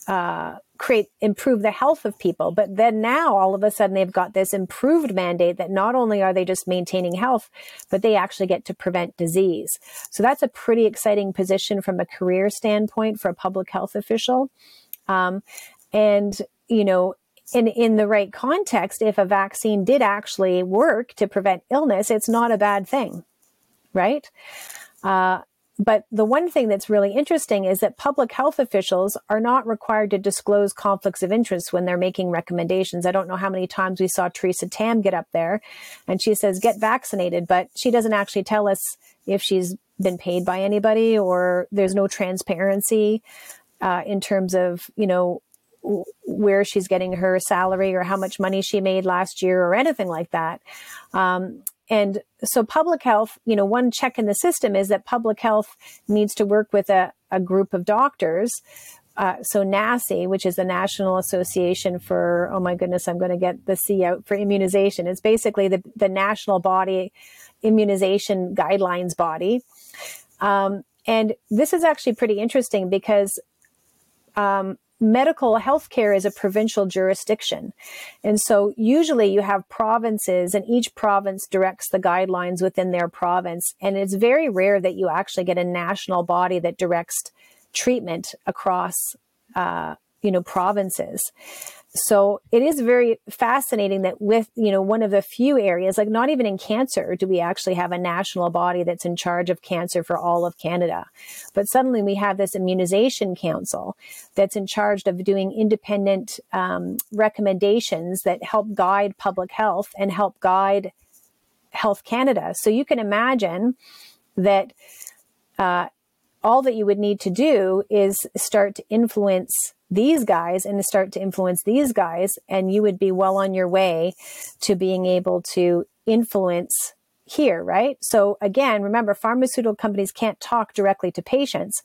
uh, create improve the health of people. But then now all of a sudden they've got this improved mandate that not only are they just maintaining health but they actually get to prevent disease. So that's a pretty exciting position from a career standpoint for a public health official. Um, and you know in in the right context if a vaccine did actually work to prevent illness it's not a bad thing right? Uh, but the one thing that's really interesting is that public health officials are not required to disclose conflicts of interest when they're making recommendations. I don't know how many times we saw Theresa Tam get up there and she says, get vaccinated, but she doesn't actually tell us if she's been paid by anybody or there's no transparency uh, in terms of, you know, where she's getting her salary or how much money she made last year or anything like that. Um, and so public health, you know, one check in the system is that public health needs to work with a, a group of doctors. Uh, so NACI, which is the National Association for, oh my goodness, I'm going to get the C out for immunization. It's basically the, the national body immunization guidelines body. Um, and this is actually pretty interesting because um, medical healthcare is a provincial jurisdiction. And so usually you have provinces and each province directs the guidelines within their province. And it's very rare that you actually get a national body that directs treatment across, uh, you know, provinces. So it is very fascinating that with you know one of the few areas like not even in cancer do we actually have a national body that's in charge of cancer for all of canada. But suddenly we have this immunization council that's in charge of doing independent um, recommendations that help guide public health and help guide health canada. So you can imagine that uh, all that you would need to do is start to influence these guys and to start to influence these guys and you would be well on your way to being able to influence here, right? So again, remember pharmaceutical companies can't talk directly to patients,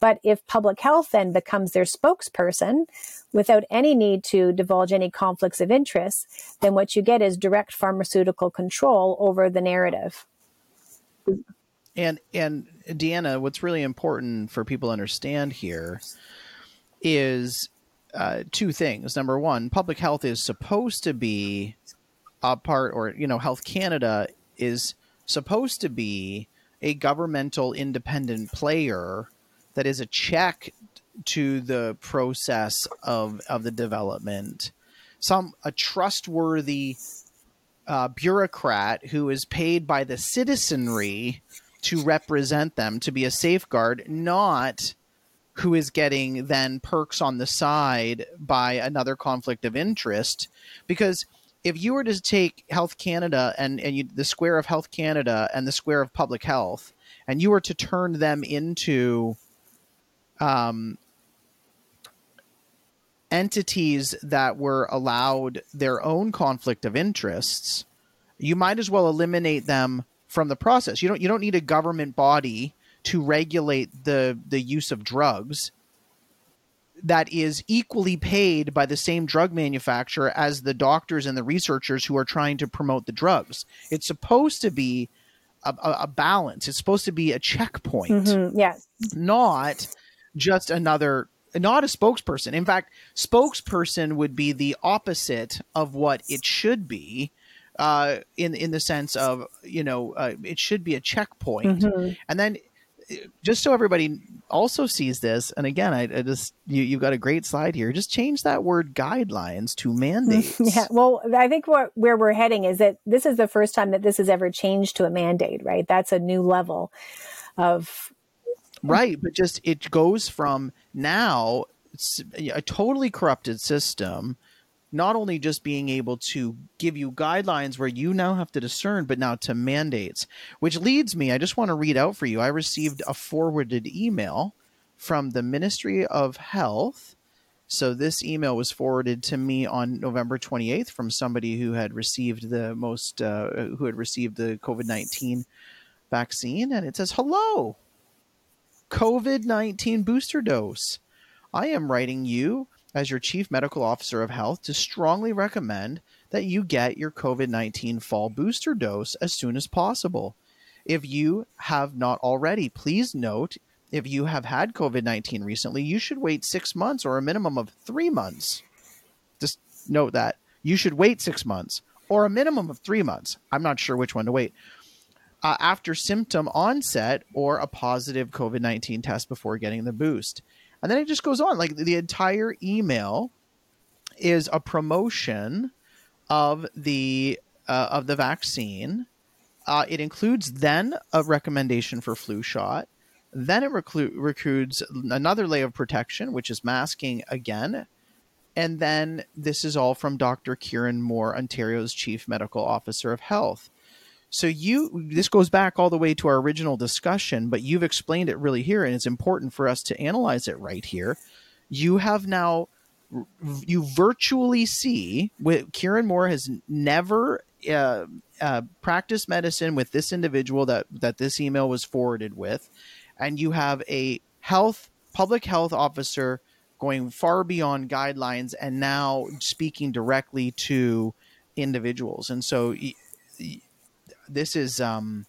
but if public health then becomes their spokesperson without any need to divulge any conflicts of interest, then what you get is direct pharmaceutical control over the narrative. And and Deanna, what's really important for people to understand here is uh, two things. Number one, public health is supposed to be a part, or you know, Health Canada is supposed to be a governmental independent player that is a check to the process of of the development. Some a trustworthy uh, bureaucrat who is paid by the citizenry to represent them to be a safeguard, not who is getting then perks on the side by another conflict of interest. Because if you were to take health canada and, and you, the square of health canada and the square of public health and you were to turn them into um, entities that were allowed their own conflict of interests you might as well eliminate them from the process. You don't you don't need a government body to regulate the the use of drugs that is equally paid by the same drug manufacturer as the doctors and the researchers who are trying to promote the drugs. It's supposed to be a, a balance. It's supposed to be a checkpoint. Mm-hmm. Yes. Not just another not a spokesperson. In fact, spokesperson would be the opposite of what it should be. Uh, in in the sense of you know uh, it should be a checkpoint, mm-hmm. and then just so everybody also sees this, and again, I, I just you you've got a great slide here. Just change that word guidelines to mandates. Yeah, well, I think what where we're heading is that this is the first time that this has ever changed to a mandate, right? That's a new level of right, but just it goes from now a totally corrupted system not only just being able to give you guidelines where you now have to discern, but now to mandates, which leads me, I just want to read out for you. I received a forwarded email from the Ministry of Health. So this email was forwarded to me on November 28th from somebody who had received the most, uh, who had received the COVID 19 vaccine. And it says, Hello, COVID 19 booster dose. I am writing you as your Chief Medical Officer of Health to strongly recommend that you get your COVID 19 fall booster dose as soon as possible. If you have not already, please note if you have had COVID 19 recently, you should wait six months or a minimum of three months. Just note that. You should wait six months or a minimum of three months. I'm not sure which one to wait. Uh, after symptom onset or a positive COVID 19 test before getting the boost. And then it just goes on. Like the entire email is a promotion of the uh, of the vaccine. Uh, it includes then a recommendation for flu shot. Then it reclu- recruits another layer of protection, which is masking again. And then this is all from Dr. Kieran Moore, Ontario's Chief Medical Officer of Health. So you this goes back all the way to our original discussion, but you've explained it really here, and it's important for us to analyze it right here. You have now you virtually see Kieran Moore has never uh, uh, practiced medicine with this individual that that this email was forwarded with, and you have a health public health officer going far beyond guidelines and now speaking directly to individuals, and so this is um,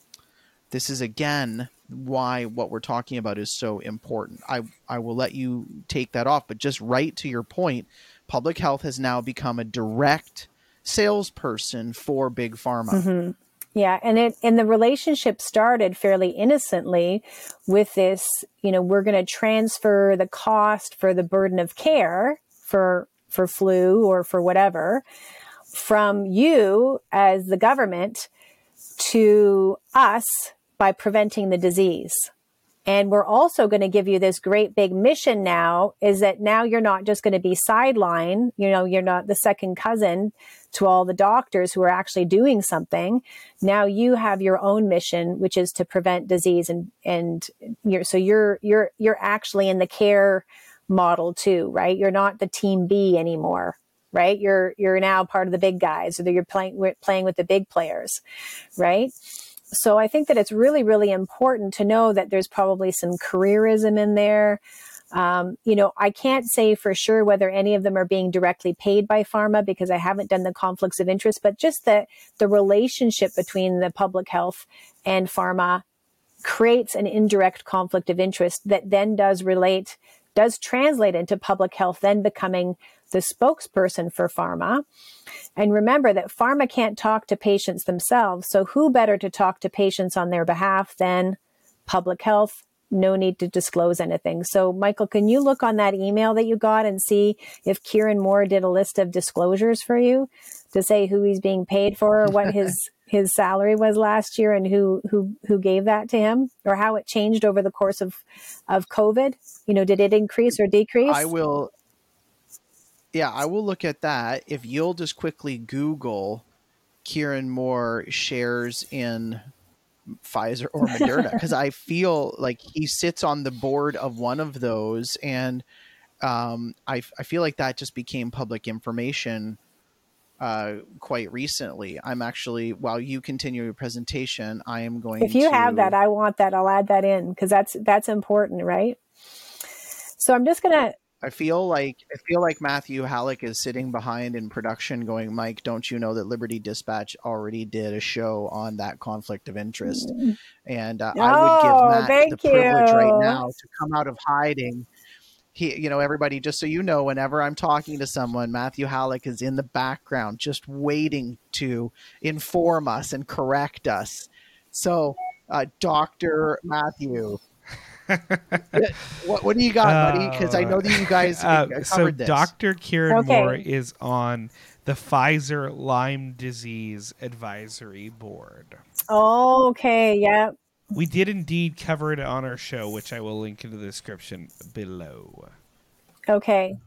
this is again why what we're talking about is so important. I I will let you take that off, but just right to your point, public health has now become a direct salesperson for big pharma. Mm-hmm. Yeah, and it and the relationship started fairly innocently with this, you know, we're going to transfer the cost for the burden of care for for flu or for whatever from you as the government to us by preventing the disease. And we're also going to give you this great big mission now is that now you're not just going to be sideline. You know, you're not the second cousin to all the doctors who are actually doing something. Now you have your own mission, which is to prevent disease and, and you're, so you're, you're, you're actually in the care model too, right? You're not the team B anymore right? You're you're now part of the big guys, or you're playing playing with the big players, right? So I think that it's really really important to know that there's probably some careerism in there. Um, you know, I can't say for sure whether any of them are being directly paid by pharma because I haven't done the conflicts of interest, but just the the relationship between the public health and pharma creates an indirect conflict of interest that then does relate does translate into public health then becoming the spokesperson for pharma. And remember that pharma can't talk to patients themselves. So who better to talk to patients on their behalf than public health? No need to disclose anything. So Michael, can you look on that email that you got and see if Kieran Moore did a list of disclosures for you to say who he's being paid for or what his his salary was last year and who who who gave that to him or how it changed over the course of of covid you know did it increase or decrease i will yeah, I will look at that. If you'll just quickly Google Kieran Moore shares in Pfizer or Moderna, because I feel like he sits on the board of one of those, and um, I, I feel like that just became public information uh, quite recently. I'm actually, while you continue your presentation, I am going. To if you to... have that, I want that. I'll add that in because that's that's important, right? So I'm just gonna I feel like I feel like Matthew Halleck is sitting behind in production, going, "Mike, don't you know that Liberty Dispatch already did a show on that conflict of interest?" And uh, oh, I would give Matt the you. privilege right now to come out of hiding. He, you know, everybody, just so you know, whenever I'm talking to someone, Matthew Halleck is in the background, just waiting to inform us and correct us. So, uh, Doctor Matthew. What, what do you got, buddy? Because I know that you guys uh, Uh, covered so this. Dr. Kieran Okay. Moore is on the Pfizer Lyme Disease Advisory Board. Okay, Yep. We did indeed cover it on our show, which I will link in the description below. Okay.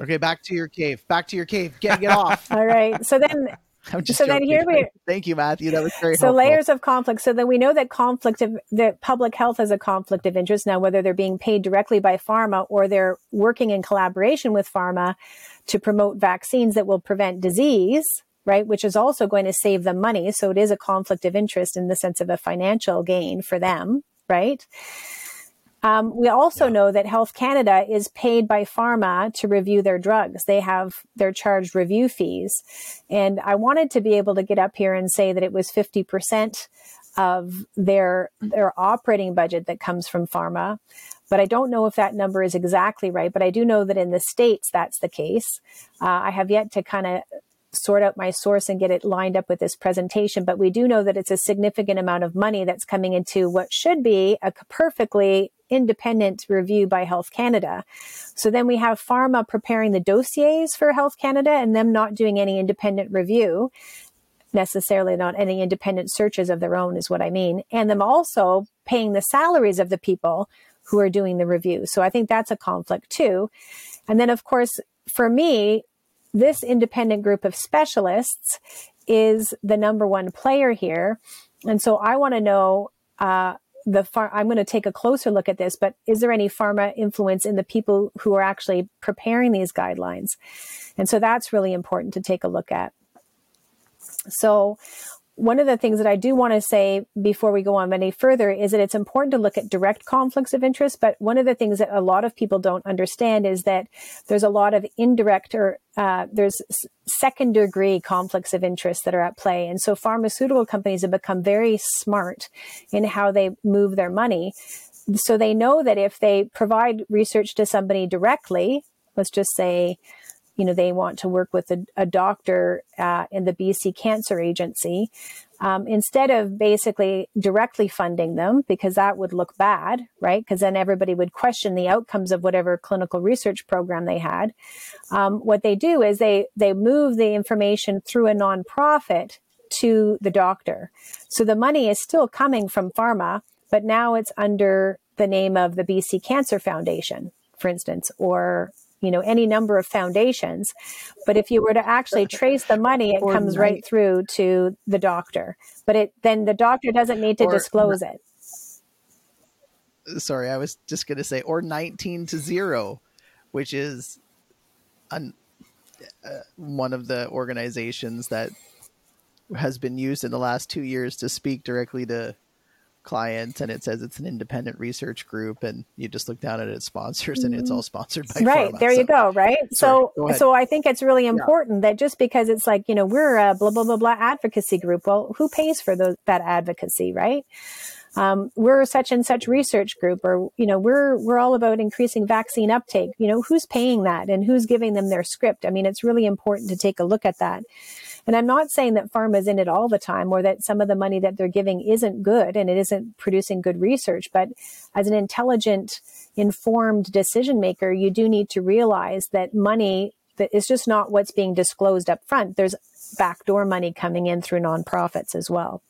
Okay, back to your cave. Back to your cave. Get get off. All right. So then I'm just So then here we- Thank you, Matthew. That was very so helpful. layers of conflict. So then we know that conflict of that public health is a conflict of interest. Now, whether they're being paid directly by pharma or they're working in collaboration with pharma to promote vaccines that will prevent disease, right? Which is also going to save them money. So it is a conflict of interest in the sense of a financial gain for them, right? Um, we also know that Health Canada is paid by pharma to review their drugs. They have their charged review fees. And I wanted to be able to get up here and say that it was 50% of their, their operating budget that comes from pharma. But I don't know if that number is exactly right. But I do know that in the States, that's the case. Uh, I have yet to kind of sort out my source and get it lined up with this presentation. But we do know that it's a significant amount of money that's coming into what should be a perfectly independent review by Health Canada. So then we have pharma preparing the dossiers for Health Canada and them not doing any independent review necessarily not any independent searches of their own is what I mean. And them also paying the salaries of the people who are doing the review. So I think that's a conflict too. And then of course, for me, this independent group of specialists is the number one player here. And so I want to know, uh, the far, I'm going to take a closer look at this, but is there any pharma influence in the people who are actually preparing these guidelines? And so that's really important to take a look at. So, one of the things that I do want to say before we go on any further is that it's important to look at direct conflicts of interest. But one of the things that a lot of people don't understand is that there's a lot of indirect or uh, there's second degree conflicts of interest that are at play. And so pharmaceutical companies have become very smart in how they move their money. So they know that if they provide research to somebody directly, let's just say, you know, they want to work with a, a doctor uh, in the BC Cancer Agency, um, instead of basically directly funding them, because that would look bad, right? Because then everybody would question the outcomes of whatever clinical research program they had. Um, what they do is they they move the information through a nonprofit to the doctor. So the money is still coming from pharma, but now it's under the name of the BC Cancer Foundation, for instance, or you know any number of foundations. But if you were to actually trace the money it Or comes night- right through to the doctor. But it then the doctor doesn't need to Or- disclose it. Sorry, I was just going to say, or 19 to 0, which is an, uh, one of the organizations that has been used in the last two years to speak directly to clients. And it says it's an independent research group. And you just look down at its sponsors, and it's all sponsored by right pharma. there So- you go right Sorry, so go so i think it's really important that just because it's like you know we're a blah blah blah blah advocacy group well who pays for those that advocacy right um, we're such and such research group or you know we're we're all about increasing vaccine uptake you know who's paying that and who's giving them their script i mean it's really important to take a look at that and i'm not saying that pharma is in it all the time or that some of the money that they're giving isn't good and it isn't producing good research but as an intelligent informed decision maker you do need to realize that money that is just not what's being disclosed up front. There's backdoor money coming in through nonprofits as well.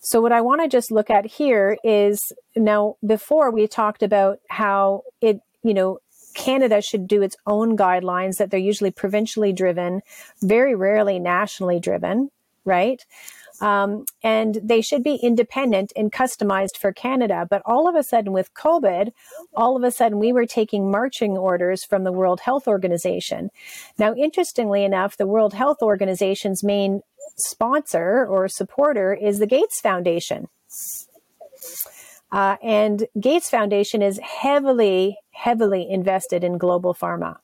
So what I want to just look at here is now before we talked about how it, you know, Canada should do its own guidelines that they're usually provincially driven, very rarely nationally driven, right? Um, and they should be independent and customized for Canada. But all of a sudden, with COVID, all of a sudden we were taking marching orders from the World Health Organization. Now, interestingly enough, the World Health Organization's main sponsor or supporter is the Gates Foundation. Uh, and Gates Foundation is heavily, heavily invested in global pharma.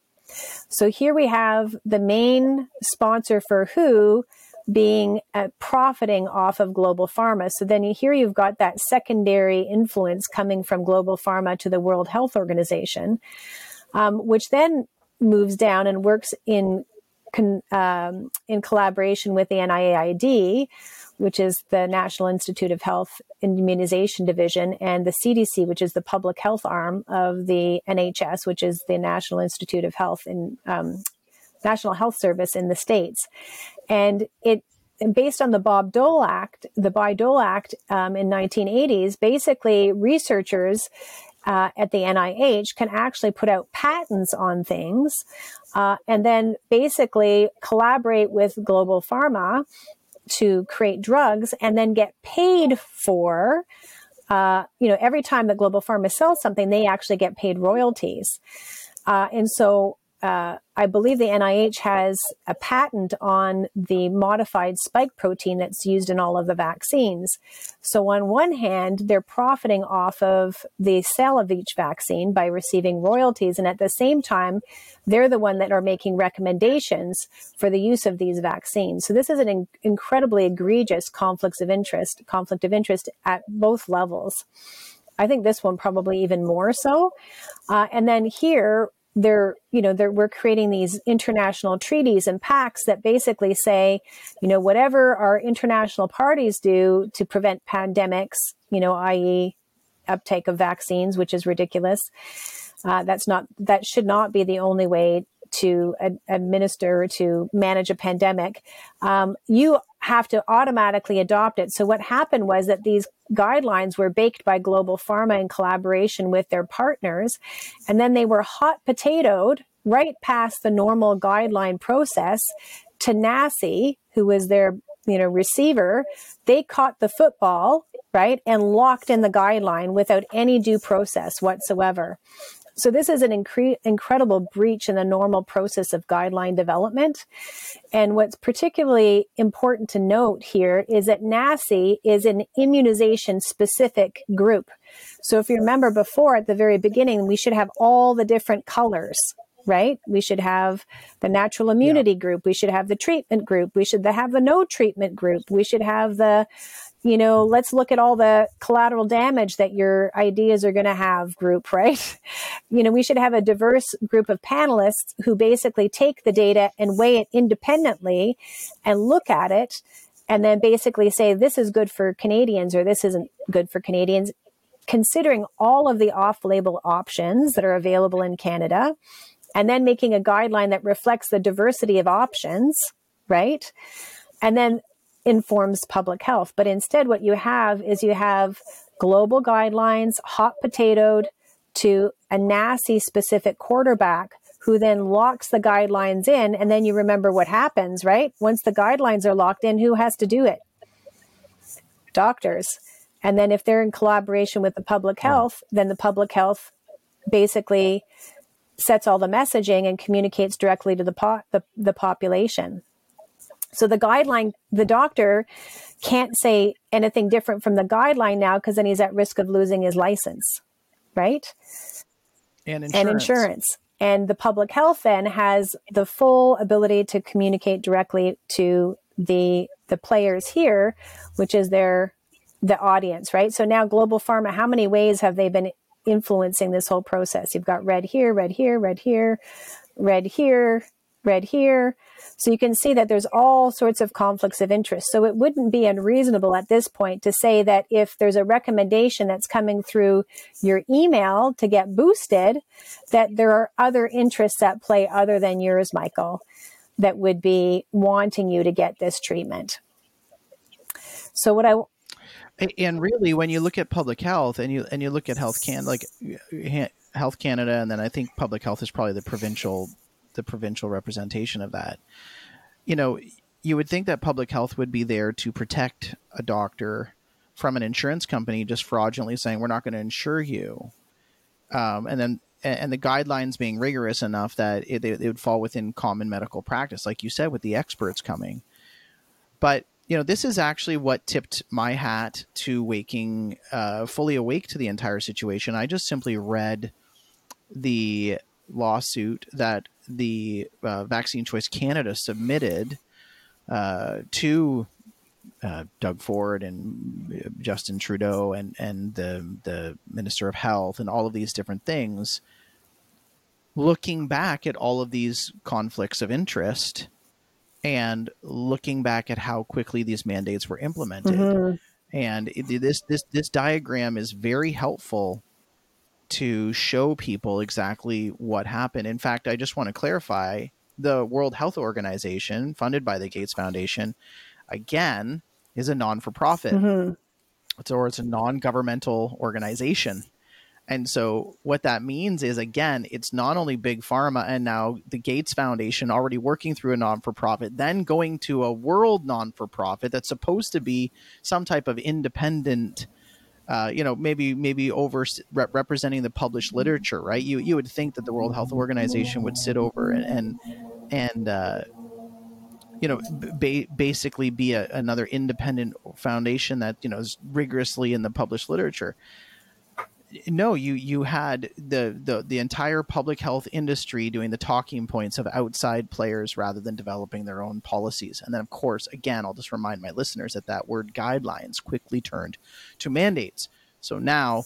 So here we have the main sponsor for WHO being uh, profiting off of global pharma. So then here you've got that secondary influence coming from global pharma to the World Health Organization, um, which then moves down and works in con, um, in collaboration with the NIAID, which is the National Institute of Health Immunization Division, and the CDC, which is the public health arm of the NHS, which is the National Institute of Health and um, National Health Service in the states, and it. And based on the Bob Dole Act, the Bayh Dole Act um, in 1980s, basically researchers uh, at the NIH can actually put out patents on things uh, and then basically collaborate with global pharma to create drugs and then get paid for uh, you know every time that global pharma sells something they actually get paid royalties. Uh, and so uh, I believe the NIH has a patent on the modified spike protein that's used in all of the vaccines. So, on one hand, they're profiting off of the sale of each vaccine by receiving royalties, and at the same time, they're the one that are making recommendations for the use of these vaccines. So, this is an in- incredibly egregious conflicts of interest, conflict of interest at both levels. I think this one probably even more so. Uh, and then here, they're you know they're, we're creating these international treaties and pacts that basically say you know whatever our international parties do to prevent pandemics you know i.e uptake of vaccines which is ridiculous uh, that's not that should not be the only way to ad- administer to manage a pandemic um, you have to automatically adopt it. So what happened was that these guidelines were baked by global pharma in collaboration with their partners and then they were hot potatoed right past the normal guideline process. To NACI, who was their you know receiver they caught the football right and locked in the guideline without any due process whatsoever so this is an incre- incredible breach in the normal process of guideline development. And what's particularly important to note here is that NACI is an immunization specific group. So if you remember before at the very beginning, we should have all the different colors right? We should have the natural immunity yeah. group. We should have the treatment group. We should have the no treatment group. We should have the you know, let's look at all the collateral damage that your ideas are going to have group, right? You know, we should have a diverse group of panelists who basically take the data and weigh it independently and look at it and then basically say this is good for Canadians or this isn't good for Canadians, considering all of the off label options that are available in Canada and then making a guideline that reflects the diversity of options, right? And then informs public health. But instead, what you have is you have global guidelines, hot potatoed to a NACI specific quarterback who then locks the guidelines in. And then you remember what happens, right? Once the guidelines are locked in, who has to do it? Doctors. And then if they're in collaboration with the public hmm. health, then the public health basically sets all the messaging and communicates directly to the, po- the, the population. So the guideline, the doctor can't say anything different from the guideline now because then he's at risk of losing his license, right? And insurance. And insurance. And the public health then has the full ability to communicate directly to the the players here, which is their the audience, right? So now global pharma, how many ways have they been influencing this whole process? You've got red here, red here, red here, red here, red here. So you can see that there's all sorts of conflicts of interest. So it wouldn't be unreasonable at this point to say that if there's a recommendation that's coming through your email to get boosted, that there are other interests at play other than yours, Michael, that would be wanting you to get this treatment. So what I and really when you look at public health and you and you look at health can like health canada and then i think public health is probably the provincial the provincial representation of that. You know, you would think that public health would be there to protect a doctor from an insurance company just fraudulently saying we're not going to insure you, um, and then and the guidelines being rigorous enough that it, it would fall within common medical practice, like you said, with the experts coming. But you know, this is actually what tipped my hat to waking uh, fully awake to the entire situation. I just simply read the lawsuit that the uh, Vaccine Choice Canada submitted uh, to uh, Doug Ford and uh, Justin Trudeau and and the the Minister of Health and all of these different things. Looking back at all of these conflicts of interest and looking back at how quickly these mandates were implemented. And it, this this this diagram is very helpful to show people exactly what happened. In fact, I just want to clarify the World Health Organization, funded by the Gates Foundation, again, is a non for profit. Mm-hmm. It's, or it's a non governmental organization. And so, what that means is, again, it's not only big pharma and now the Gates Foundation already working through a non for profit, then going to a world non for profit that's supposed to be some type of independent uh, you know, maybe maybe over rep- representing the published literature, right? You you would think that the World Health Organization would sit over and and, and uh, you know, ba- basically be a, another independent foundation that you know is rigorously in the published literature. No, you you had the, the the entire public health industry doing the talking points of outside players rather than developing their own policies. And then, of course, again, I'll just remind my listeners that that word guidelines quickly turned to mandates. So now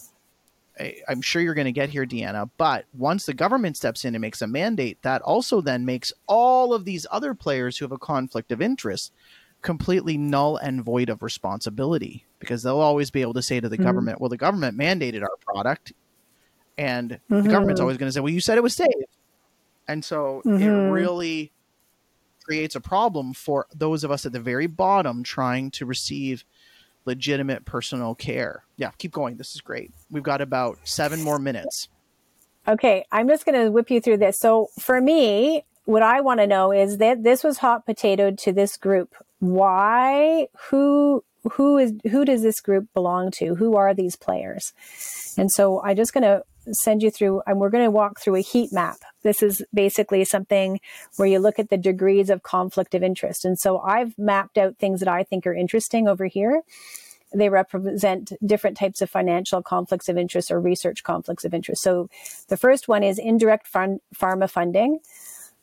I- I'm sure you're going to get here, Deanna. But once the government steps in and makes a mandate, that also then makes all of these other players who have a conflict of interest completely null and void of responsibility because they'll always be able to say to the hmm. government, well, the government mandated our product. And the mm-hmm. government's always going to say, well, you said it was safe. And so it mm-hmm. really creates a problem for those of us at the very bottom trying to receive legitimate personal care. Yeah, keep going. This is great. We've got about seven more minutes. Okay, I'm just going to whip you through this. So for me, what I want to know is that this was hot potatoed to this group. Why? Who? Who is? Who does this group belong to? Who are these players? And so I'm just going to send you through, and we're going to walk through a heat map. This is basically something where you look at the degrees of conflict of interest. And so I've mapped out things that I think are interesting over here. They represent different types of financial conflicts of interest or research conflicts of interest. So the first one is indirect fund, pharma funding,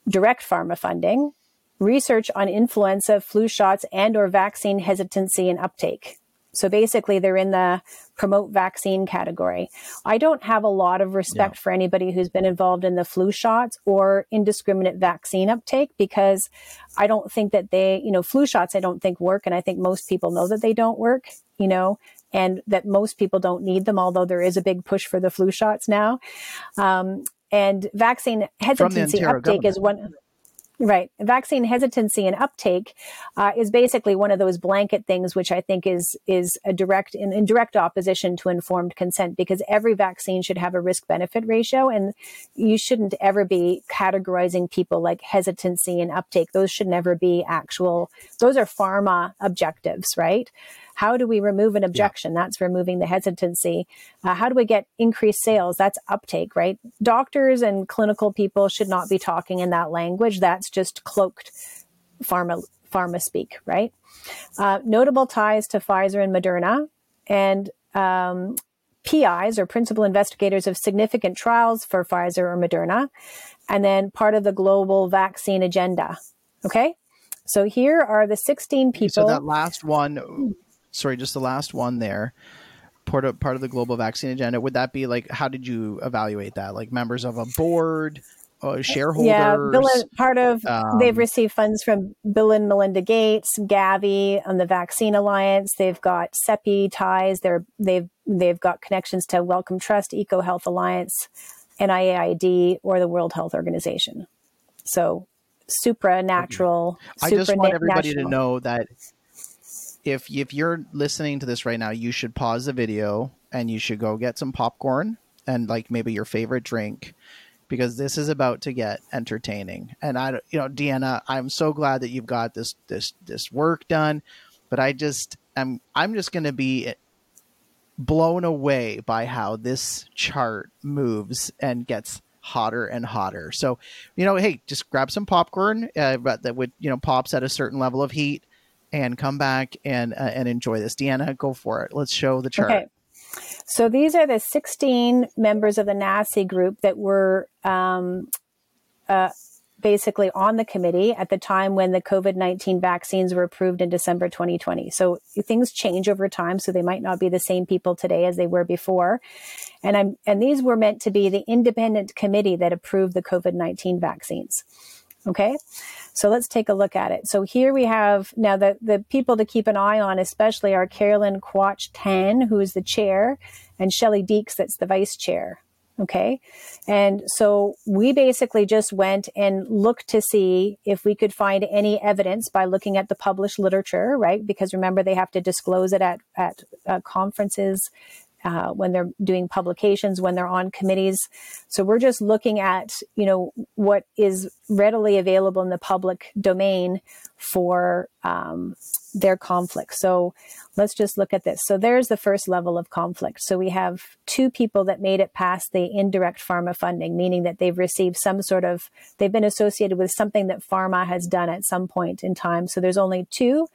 direct pharma funding, research on influenza, flu shots, and or vaccine hesitancy and uptake. So basically, they're in the promote vaccine category. I don't have a lot of respect for anybody who's been involved in the flu shots or indiscriminate vaccine uptake because I don't think that they, you know, flu shots I don't think work. And I think most people know that they don't work, you know, and that most people don't need them, although there is a big push for the flu shots now. Um, and vaccine hesitancy uptake is one. Right. Vaccine hesitancy and uptake uh, is basically one of those blanket things, which I think is is a direct in, in direct opposition to informed consent, because every vaccine should have a risk benefit ratio, and you shouldn't ever be categorizing people like hesitancy and uptake. Those should never be actual. Those are pharma objectives, right? How do we remove an objection? That's removing the hesitancy. Uh, how do we get increased sales? That's uptake, right? Doctors and clinical people should not be talking in that language. That's just cloaked pharma pharma speak, right? Uh, notable ties to Pfizer and Moderna, and um, PIs or principal investigators of significant trials for Pfizer or Moderna, and then part of the global vaccine agenda. Okay, so here are the 16 people. So that last one, sorry, just the last one there. Part of part of the global vaccine agenda. Would that be like? How did you evaluate that? Like members of a board, uh, shareholders? Yeah, Bill and, part of Um, they've received funds from Bill and Melinda Gates, Gavi on the Vaccine Alliance. They've got CEPI ties. They're they've they've got connections to Wellcome Trust, Eco Health Alliance, NIAID, or the World Health Organization. So supranatural. I just want everybody to know that if if you're listening to this right now, you should pause the video and you should go get some popcorn and like maybe your favorite drink because this is about to get entertaining. And I, you know, Deanna, I'm so glad that you've got this this this work done, but I just am I'm just going to be blown away by how this chart moves and gets hotter and hotter. So, you know, hey, just grab some popcorn, uh, that would you know pops at a certain level of heat, and come back and uh, and enjoy this. Deanna, go for it. Let's show the chart. Okay. So these are the 16 members of the NACI group that were um, uh, basically on the committee at the time when the COVID 19 vaccines were approved in December 2020. So things change over time. So they might not be the same people today as they were before. And I'm and these were meant to be the independent committee that approved the COVID 19 vaccines. Okay. So let's take a look at it. So here we have now the, the people to keep an eye on, especially are Caroline Quach-Thanh, who is the chair, and Shelley Deeks, that's the vice chair. Okay. And so we basically just went and looked to see if we could find any evidence by looking at the published literature, right? Because remember, they have to disclose it at, at uh, conferences uh, when they're doing publications, when they're on committees. So we're just looking at, you know, what is readily available in the public domain for um, their conflict. So let's just look at this. So there's the first level of conflict. So we have two people that made it past the indirect pharma funding, meaning that they've received some sort of, they've been associated with something that pharma has done at some point in time. So there's only two,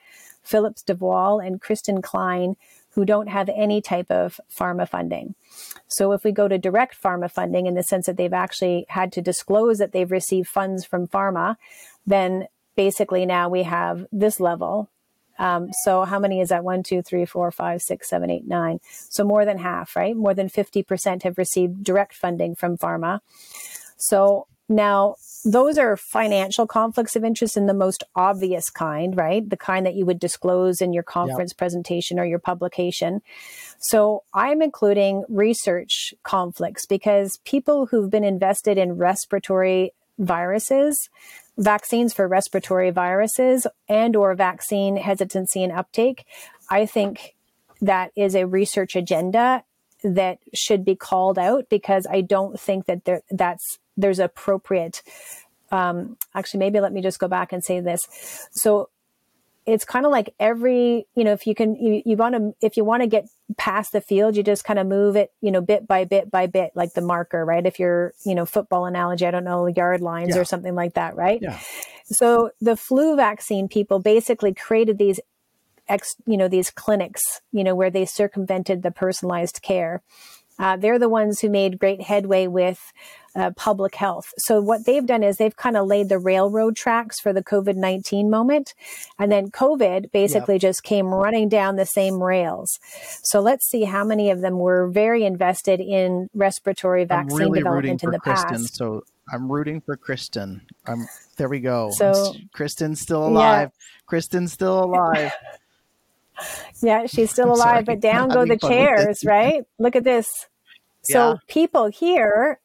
Philippe De Wals and Kristen Klein, who don't have any type of pharma funding. So if we go to direct pharma funding in the sense that they've actually had to disclose that they've received funds from pharma, then basically now we have this level. Um, so how many is that? One, two, three, four, five, six, seven, eight, nine. So more than half, right? More than 50% have received direct funding from pharma. So now, those are financial conflicts of interest in the most obvious kind, right? The kind that you would disclose in your conference yep. presentation or your publication. So I'm including research conflicts because people who've been invested in respiratory viruses, vaccines for respiratory viruses and or vaccine hesitancy and uptake, I think that is a research agenda that should be called out because I don't think that there, that's there's appropriate. Um, actually, maybe let me just go back and say this. So it's kind of like every you know if you can you, you want to if you want to get past the field you just kind of move it you know bit by bit by bit like the marker right if you're you know football analogy i don't know yard lines yeah. or something like that right yeah. so the flu vaccine people basically created these ex you know these clinics you know where they circumvented the personalized care uh, they're the ones who made great headway with uh, public health. So what they've done is they've kind of laid the railroad tracks for the COVID 19 moment. And then COVID basically yep. just came running down the same rails. So let's see how many of them were very invested in respiratory vaccine really development in the Kristen, past. So I'm rooting for Kristen. I'm, there we go. So Kristen's still alive. Yeah. Kristen's still alive. yeah, she's still alive, but down go the chairs, right? Look at this. So yeah. people here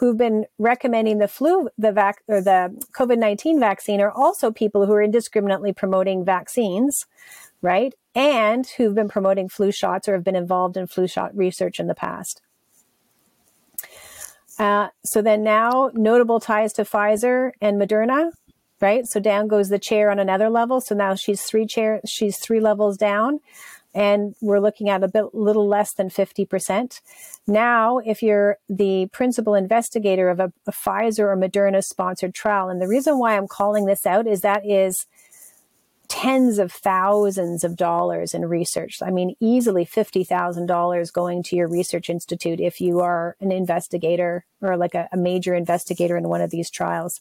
who've been recommending the flu, the vac, or the COVID 19 vaccine are also people who are indiscriminately promoting vaccines, right? And who've been promoting flu shots or have been involved in flu shot research in the past. Uh, so then now notable ties to Pfizer and Moderna, right? So down goes the chair on another level. So now she's three chair, she's three levels down and we're looking at a bit little less than 50%. Now, if you're the principal investigator of a, a Pfizer or Moderna sponsored trial, and the reason why I'm calling this out is that is tens of thousands of dollars in research. I mean, easily $50,000 going to your research institute if you are an investigator or like a, a major investigator in one of these trials.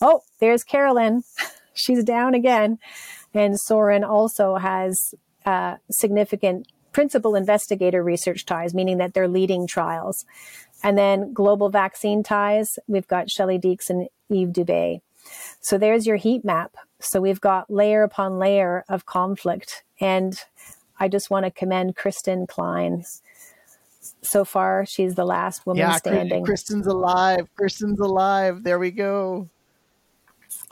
Oh, there's Carolyn. She's down again. And Soren also has uh, significant principal investigator research ties, meaning that they're leading trials. And then global vaccine ties, we've got Shelley Deeks and Ève Dubé. So there's your heat map. So we've got layer upon layer of conflict. And I just want to commend Kristen Klein. So far, she's the last woman yeah, standing. Kristen's alive. Kristen's alive. There we go.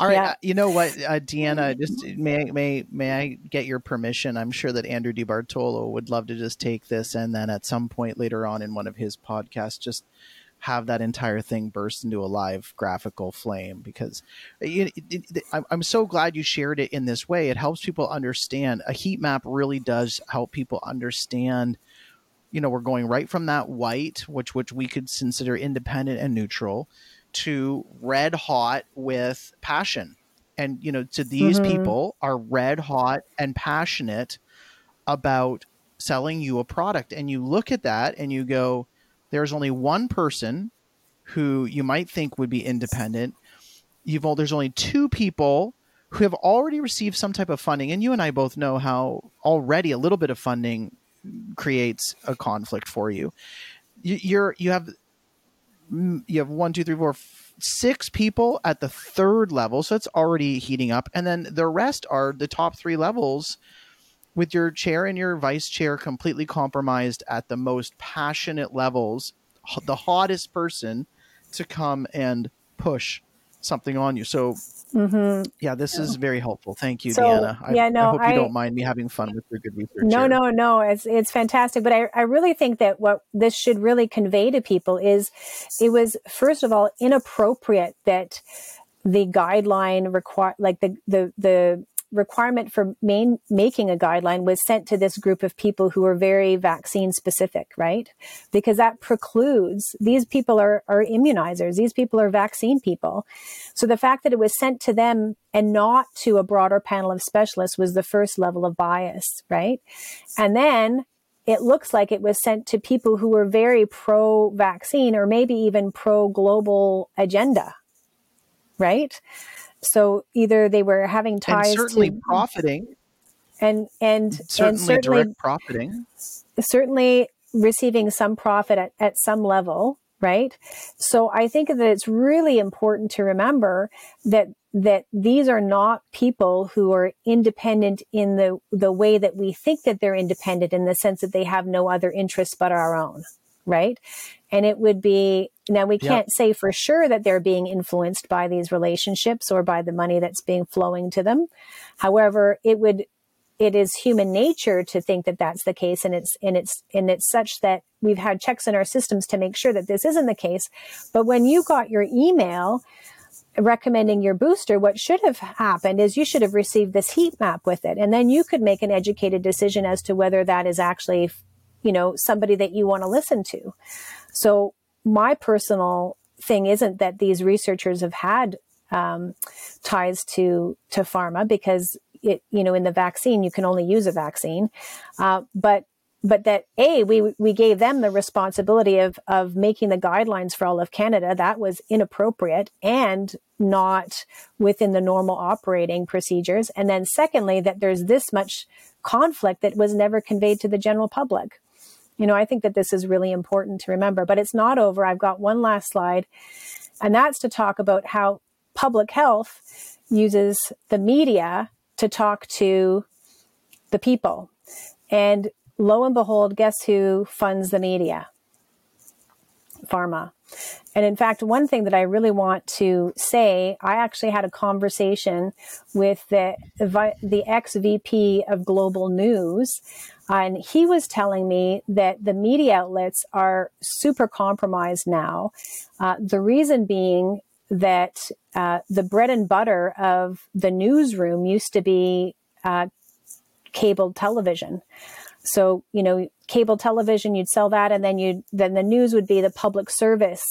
All right, yeah. uh, you know what, uh, Deanna, just may may may I get your permission? I'm sure that Andrew DiBartolo would love to just take this and then at some point later on in one of his podcasts, just have that entire thing burst into a live graphical flame because it, it, it, I'm so glad you shared it in this way. It helps people understand. A heat map really does help people understand. You know, we're going right from that white, which which we could consider independent and neutral, to red hot with passion. And, you know, to these mm-hmm. people are red hot and passionate about selling you a product. And you look at that and you go, there's only one person who you might think would be independent. You've all, there's only two people who have already received some type of funding, and you and I both know how already a little bit of funding creates a conflict for you. you you're you have you have one, two, three, four, six people at the third level, so it's already heating up, and then the rest are the top three levels with your chair and your vice chair completely compromised at the most passionate levels, the hottest person to come and push something on you. So, mm-hmm. yeah, this is very helpful. Thank you, So, Deanna. I, yeah, no, I hope you I- don't mind me having fun with your good research. No, here. no, no. It's it's fantastic. But I, I really think that what this should really convey to people is it was first of all inappropriate that the guideline require like the the the requirement for main, making a guideline was sent to this group of people who are very vaccine specific, right? Because that precludes these people are, are immunizers. These people are vaccine people. So the fact that it was sent to them and not to a broader panel of specialists was the first level of bias, right? And then it looks like it was sent to people who were very pro vaccine or maybe even pro global agenda, right? So either they were having ties And certainly to profiting, and and certainly, and certainly direct profiting. certainly receiving some profit at, at some level right? So i think that it's really important to remember that that these are not people who are independent in the the way that we think that they're independent in the sense that they have no other interests but our own right? And it would be now we can't say for sure that they're being influenced by these relationships or by the money that's being flowing to them. However it would it is human nature to think that that's the case and it's and it's and it's such that we've had checks in our systems to make sure that this isn't the case. But when you got your email recommending your booster what should have happened is you should have received this heat map with it and then you could make an educated decision as to whether that is actually you know somebody that you want to listen to. So my personal thing isn't that these researchers have had um, ties to to pharma because it you know in the vaccine you can only use a vaccine. Uh, but but that a we we gave them the responsibility of of making the guidelines for all of Canada. That was inappropriate and not within the normal operating procedures. And then secondly that there's this much conflict that was never conveyed to the general public you know i think that this is really important to remember but it's not over i've got one last slide and that's to talk about how public health uses the media to talk to the people. And lo and behold, guess who funds the media? Pharma. And in fact, one thing that I really want to say, I actually had a conversation with the the ex VP of Global News, and he was telling me that the media outlets are super compromised now. Uh, the reason being that uh, the bread and butter of the newsroom used to be uh, cable television. So, you know, cable television, you'd sell that and then you'd, then the news would be the public service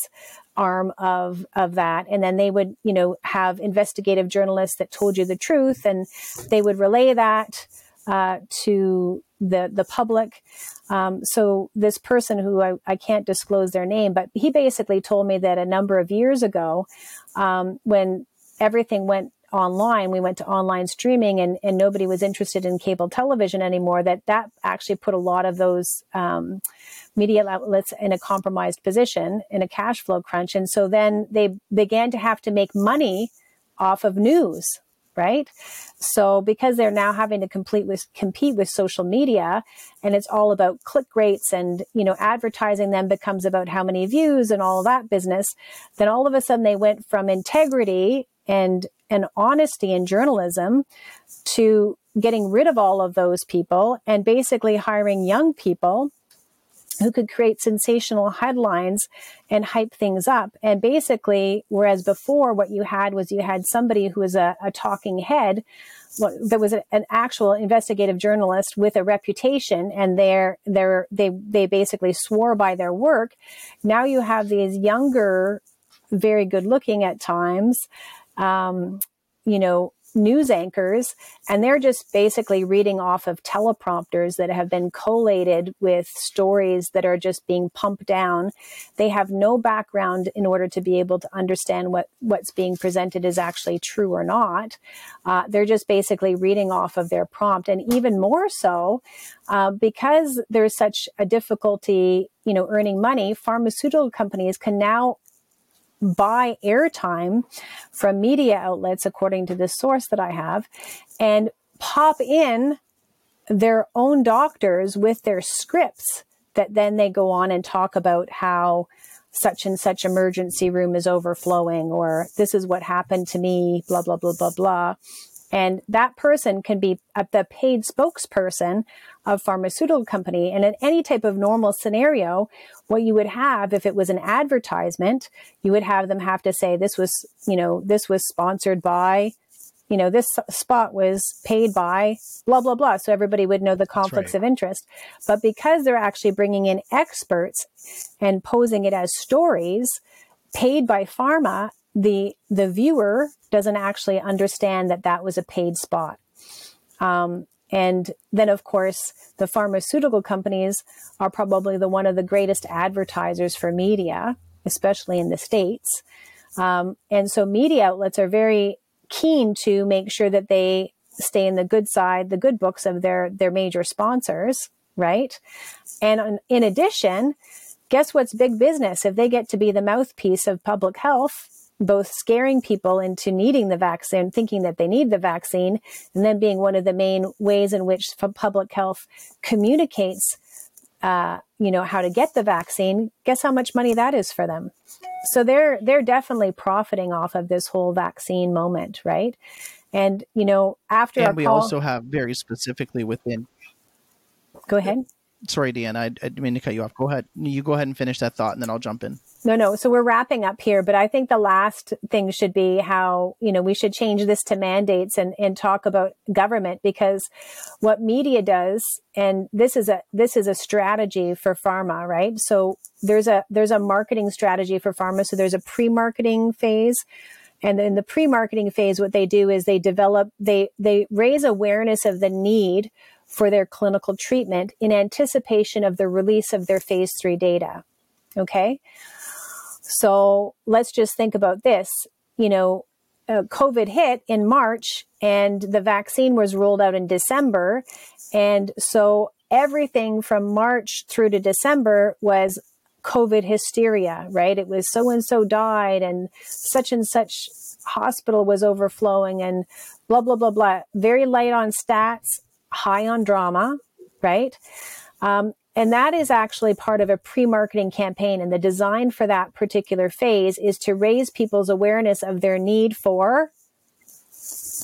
arm of, of that. And then they would, you know, have investigative journalists that told you the truth and they would relay that, uh, to the, the public. Um, so this person who I, I can't disclose their name, but he basically told me that a number of years ago, um, when everything went online we went to online streaming and, and nobody was interested in cable television anymore that that actually put a lot of those um, media outlets in a compromised position in a cash flow crunch and so then they began to have to make money off of news right? So because they're now having to complete with compete with social media and it's all about click rates and you know advertising then becomes about how many views and all that business then all of a sudden they went from integrity and and honesty in journalism to getting rid of all of those people and basically hiring young people who could create sensational headlines and hype things up. And basically, whereas before what you had was you had somebody who was a, a talking head, that was a, an actual investigative journalist with a reputation and they're, they're, they, they basically swore by their work. Now you have these younger, very good looking at times, um, you know, news anchors, and they're just basically reading off of teleprompters that have been collated with stories that are just being pumped down. They have no background in order to be able to understand what what's being presented is actually true or not. Uh, they're just basically reading off of their prompt, and even more so uh, because there's such a difficulty, you know, earning money. Pharmaceutical companies can now buy airtime from media outlets, according to this source that I have, and pop in their own doctors with their scripts that then they go on and talk about how such and such emergency room is overflowing or this is what happened to me, blah, blah, blah, blah, blah. And that person can be uh, the paid spokesperson of pharmaceutical company. And in any type of normal scenario, what you would have if it was an advertisement, you would have them have to say this was, you know, this was sponsored by, you know, this spot was paid by blah, blah, blah. So everybody would know the conflicts right. of interest. But because they're actually bringing in experts and posing it as stories paid by pharma, the, the viewer doesn't actually understand that that was a paid spot. Um, and then, of course, the pharmaceutical companies are probably the one of the greatest advertisers for media, especially in the states. Um, and so, media outlets are very keen to make sure that they stay in the good side, the good books of their their major sponsors, right? And in addition, guess what's big business? If they get to be the mouthpiece of public health, both scaring people into needing the vaccine, thinking that they need the vaccine, and then being one of the main ways in which public health communicates, uh, you know, how to get the vaccine. Guess how much money that is for them? So they're they're definitely profiting off of this whole vaccine moment, right? And you know, after and we call, also have very specifically within go ahead. Sorry dan I, I didn't mean to cut you off go ahead you go ahead and finish that thought and then i'll jump in No, no. So we're wrapping up here, but I think the last thing should be how, you know, we should change this to mandates and, and talk about government because what media does, and this is a, this is a strategy for pharma, right? So there's a, there's a marketing strategy for pharma. So there's a pre-marketing phase. And in the pre-marketing phase, what they do is they develop, they, they raise awareness of the need for their clinical treatment in anticipation of the release of their phase three data. Okay. So let's just think about this. You know, uh, COVID hit in March and the vaccine was rolled out in December. And so everything from March through to December was COVID hysteria, right? It was so and so died and such and such hospital was overflowing and blah, blah, blah, blah. Very light on stats, high on drama, right? Um, and that is actually part of a pre marketing campaign. And the design for that particular phase is to raise people's awareness of their need for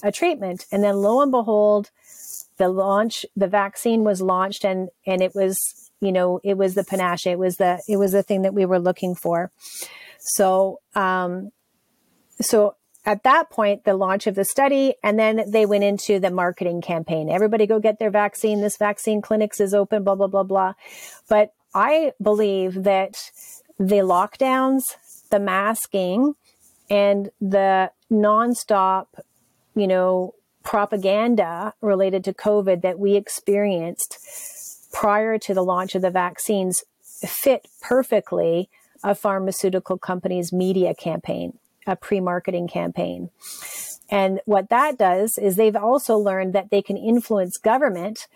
a treatment. And then lo and behold, the launch, the vaccine was launched and, and it was, you know, it was the panache. It was the, it was the thing that we were looking for. So, um, so at that point, the launch of the study, and then they went into the marketing campaign. Everybody go get their vaccine. This vaccine clinics is open, blah, blah, blah, blah. But I believe that the lockdowns, the masking, and the nonstop, you know, propaganda related to COVID that we experienced prior to the launch of the vaccines fit perfectly a pharmaceutical company's media campaign, a pre marketing campaign. And what that does is they've also learned that they can influence government.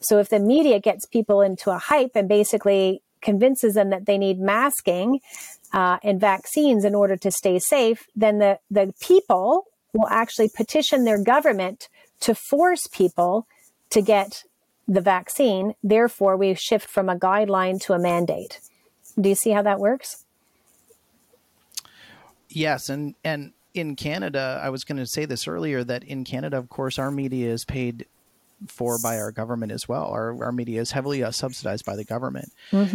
So if the media gets people into a hype and basically convinces them that they need masking uh, and vaccines in order to stay safe, then the, the people will actually petition their government to force people to get the vaccine. Therefore, we shift from a guideline to a mandate. Do you see how that works? Yes, and and in Canada, I was going to say this earlier that in Canada, of course, our media is paid for by our government as well. Our our media is heavily uh, subsidized by the government.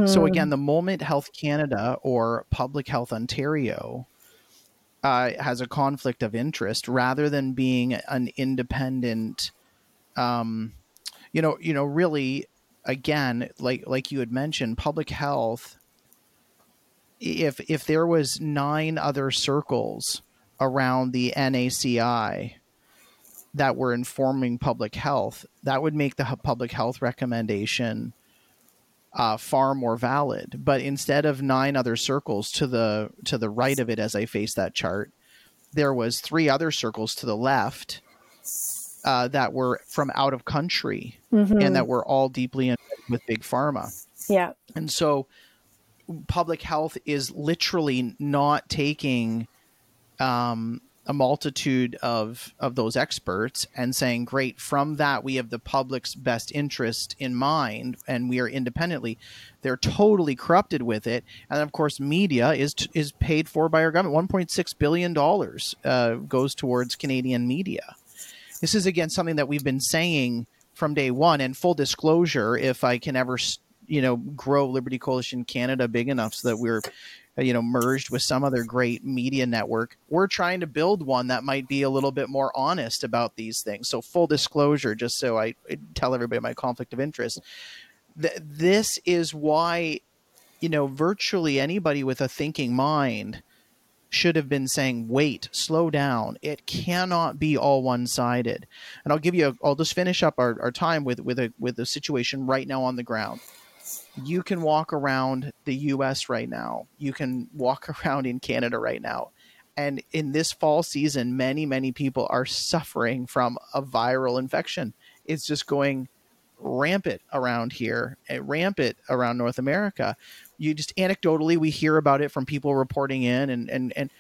So again, the moment Health Canada or Public Health Ontario uh, has a conflict of interest, rather than being an independent, um, you know, you know, really, again, like like you had mentioned, public health if if there was nine other circles around the NACI that were informing public health, that would make the public health recommendation uh, far more valid. But instead of nine other circles to the to the right of it, as I face that chart, there was three other circles to the left uh, that were from out of country and that were all deeply in with big pharma. Yeah. And so public health is literally not taking um, a multitude of of those experts and saying, "Great, from that we have the public's best interest in mind, and we are independently." They're totally corrupted with it, and of course, media is is paid for by our government. One point six billion dollars uh, goes towards Canadian media. This is again something that we've been saying from day one. And full disclosure, if I can ever, you know, grow Liberty Coalition Canada big enough so that we're you know merged with some other great media network we're trying to build one that might be a little bit more honest about these things. So full disclosure just so i, tell everybody my conflict of interest Th- this is why you know virtually anybody with a thinking mind should have been saying wait slow down. It cannot be all one-sided. And i'll give you i'll just finish up our, our time with with a with a situation right now on the ground you can walk around the US right now. You can walk around in Canada right now. And in this fall season, many, many people are suffering from a viral infection. It's just going rampant around here, eh, rampant around North America. You just anecdotally, we hear about it from people reporting in, and, and, and,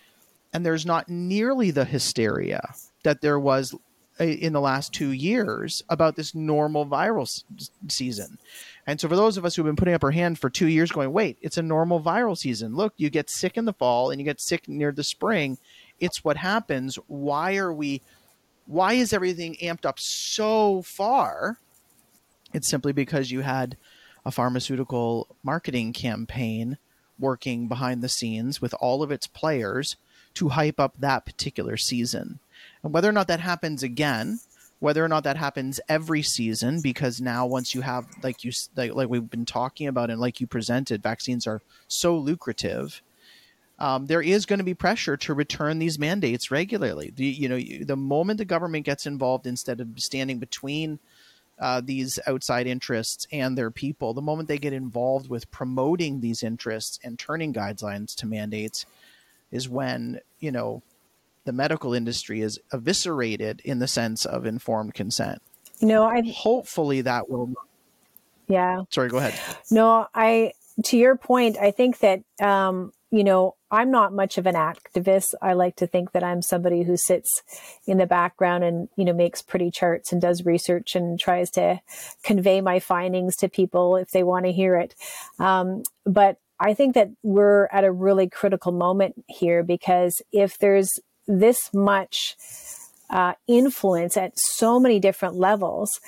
and there's not nearly the hysteria that there was in the last two years about this normal viral s- season. And so for those of us who've been putting up our hand for two years going, wait, it's a normal viral season. Look, you get sick in the fall and you get sick near the spring. It's what happens. Why are we why is everything amped up so far? It's simply because you had a pharmaceutical marketing campaign working behind the scenes with all of its players to hype up that particular season. And whether or not that happens again, whether or not that happens every season because now once you have like you like, like we've been talking about and like you presented vaccines are so lucrative um, there is going to be pressure to return these mandates regularly. The you know the moment the government gets involved instead of standing between uh, these outside interests and their people the moment they get involved with promoting these interests and turning guidelines to mandates is when you know the medical industry is eviscerated in the sense of informed consent. No, I Hopefully that will. yeah. Sorry, go ahead. No, I to your point, I think that um, you know, I'm not much of an activist. I like to think that I'm somebody who sits in the background and, you know, makes pretty charts and does research and tries to convey my findings to people if they want to hear it. Um, but I think that we're at a really critical moment here because if there's this much uh, influence at so many different levels,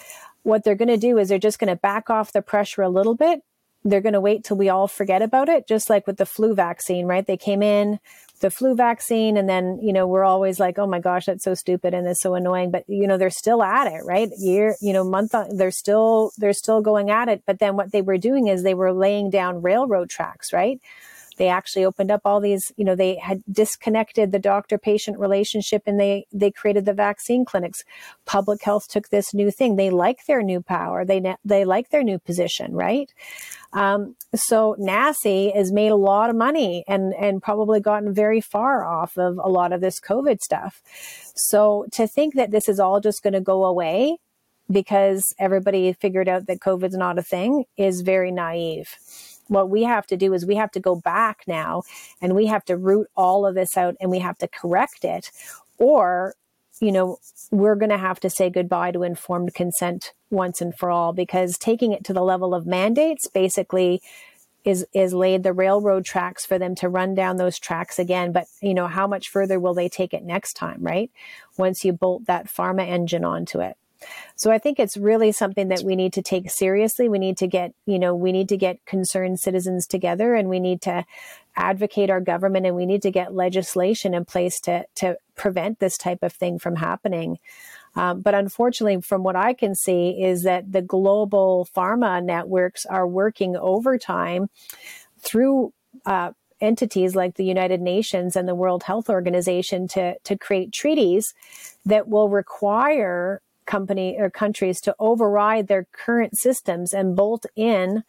what they're going to do is they're just going to back off the pressure a little bit. They're going to wait till we all forget about it, just like with the flu vaccine, right? They came in the flu vaccine and then, you know, we're always like, oh my gosh, that's so stupid and it's so annoying. But, you know, they're still at it, right? Year, you know, month on, they're still, they're still going at it. But then what they were doing is they were laying down railroad tracks, right? They actually opened up all these you know they had disconnected the doctor patient relationship and they they created the vaccine clinics. Public health took this new thing. They like their new power. They they like their new position right? Um, so NACI has made a lot of money and and probably gotten very far off of a lot of this COVID stuff. So to think that this is all just going to go away because everybody figured out that COVID's not a thing is very naive what we have to do is we have to go back now and we have to root all of this out and we have to correct it. Or you know we're going to have to say goodbye to informed consent once and for all because taking it to the level of mandates basically is is laid the railroad tracks for them to run down those tracks again. But you know how much further will they take it next time right? Once you bolt that pharma engine onto it so I think it's really something that we need to take seriously. We need to get, you know, we need to get concerned citizens together and we need to advocate our government and we need to get legislation in place to, to prevent this type of thing from happening. Um, but unfortunately, from what I can see, is that the global pharma networks are working overtime through uh, entities like the United Nations and the World Health Organization to to create treaties that will require company or countries to override their current systems and bolt in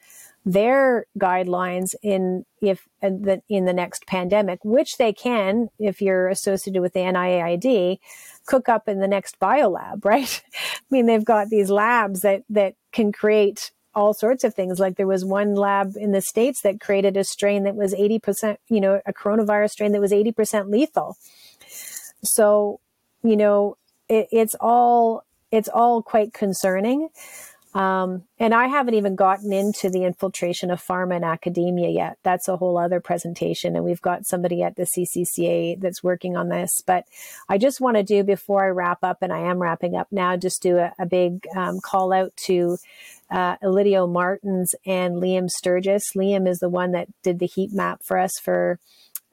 their guidelines in if in the, in the next pandemic, which they can if you're associated with the NIAID, cook up in the next biolab, right? I mean, they've got these labs that that can create all sorts of things. Like there was one lab in the States that created a strain that was 80%, you know, a coronavirus strain that was 80% lethal. So, you know, it, it's all, it's all quite concerning. Um, and I haven't even gotten into the infiltration of pharma and academia yet. That's a whole other presentation. And we've got somebody at the CCCA that's working on this. But I just want to do, before I wrap up, and I am wrapping up now, just do a, a big um, call out to uh, Elidio Martins and Liam Sturgis. Liam is the one that did the heat map for us for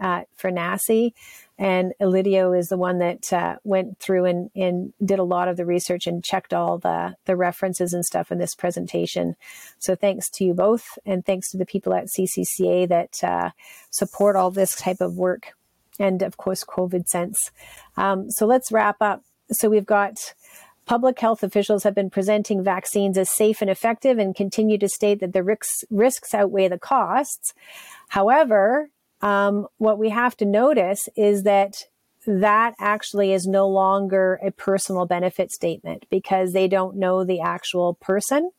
uh, for NACI. And Elidio is the one that uh, went through and, and did a lot of the research and checked all the, the references and stuff in this presentation. So thanks to you both, and thanks to the people at CCCA that uh, support all this type of work, and of course, COVID Sense. Um, so let's wrap up. So we've got public health officials have been presenting vaccines as safe and effective and continue to state that the risks, risks outweigh the costs. However, um, what we have to notice is that that actually is no longer a personal benefit statement because they don't know the actual person.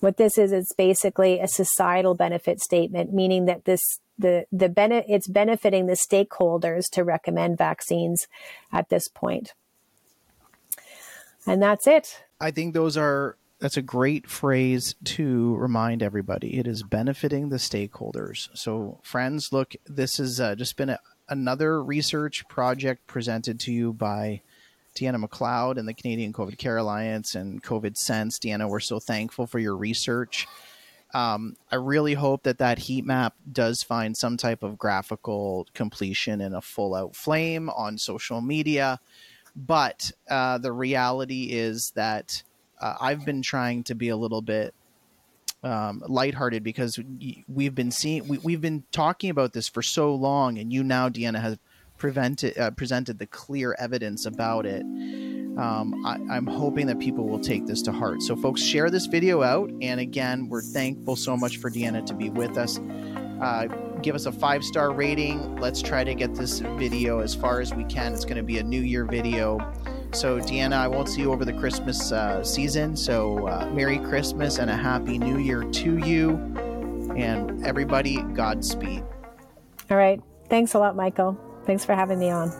What this is, it's basically a societal benefit statement, meaning that this the the bene- it's benefiting the stakeholders to recommend vaccines at this point. And that's it. I think those are that's a great phrase to remind everybody. It is benefiting the stakeholders. So, friends, look, this has uh, just been a, another research project presented to you by Deanna McLeod and the Canadian COVID Care Alliance and COVID Sense. Deanna, we're so thankful for your research. Um, I really hope that that heat map does find some type of graphical completion in a full out flame on social media. But uh, the reality is that uh, I've been trying to be a little bit um, lighthearted because we've been seeing we, we've been talking about this for so long, and you now, Deanna, has prevented uh, presented the clear evidence about it. Um, I, am hoping that people will take this to heart. So, folks, share this video out. And again, we're thankful so much for Deanna to be with us. Uh, give us a five star rating. Let's try to get this video as far as we can. It's going to be a New Year video. So, Deanna, I won't see you over the Christmas uh, season. So, uh, Merry Christmas and a Happy New Year to you. And everybody, Godspeed. All right. Thanks a lot, Michael. Thanks for having me on.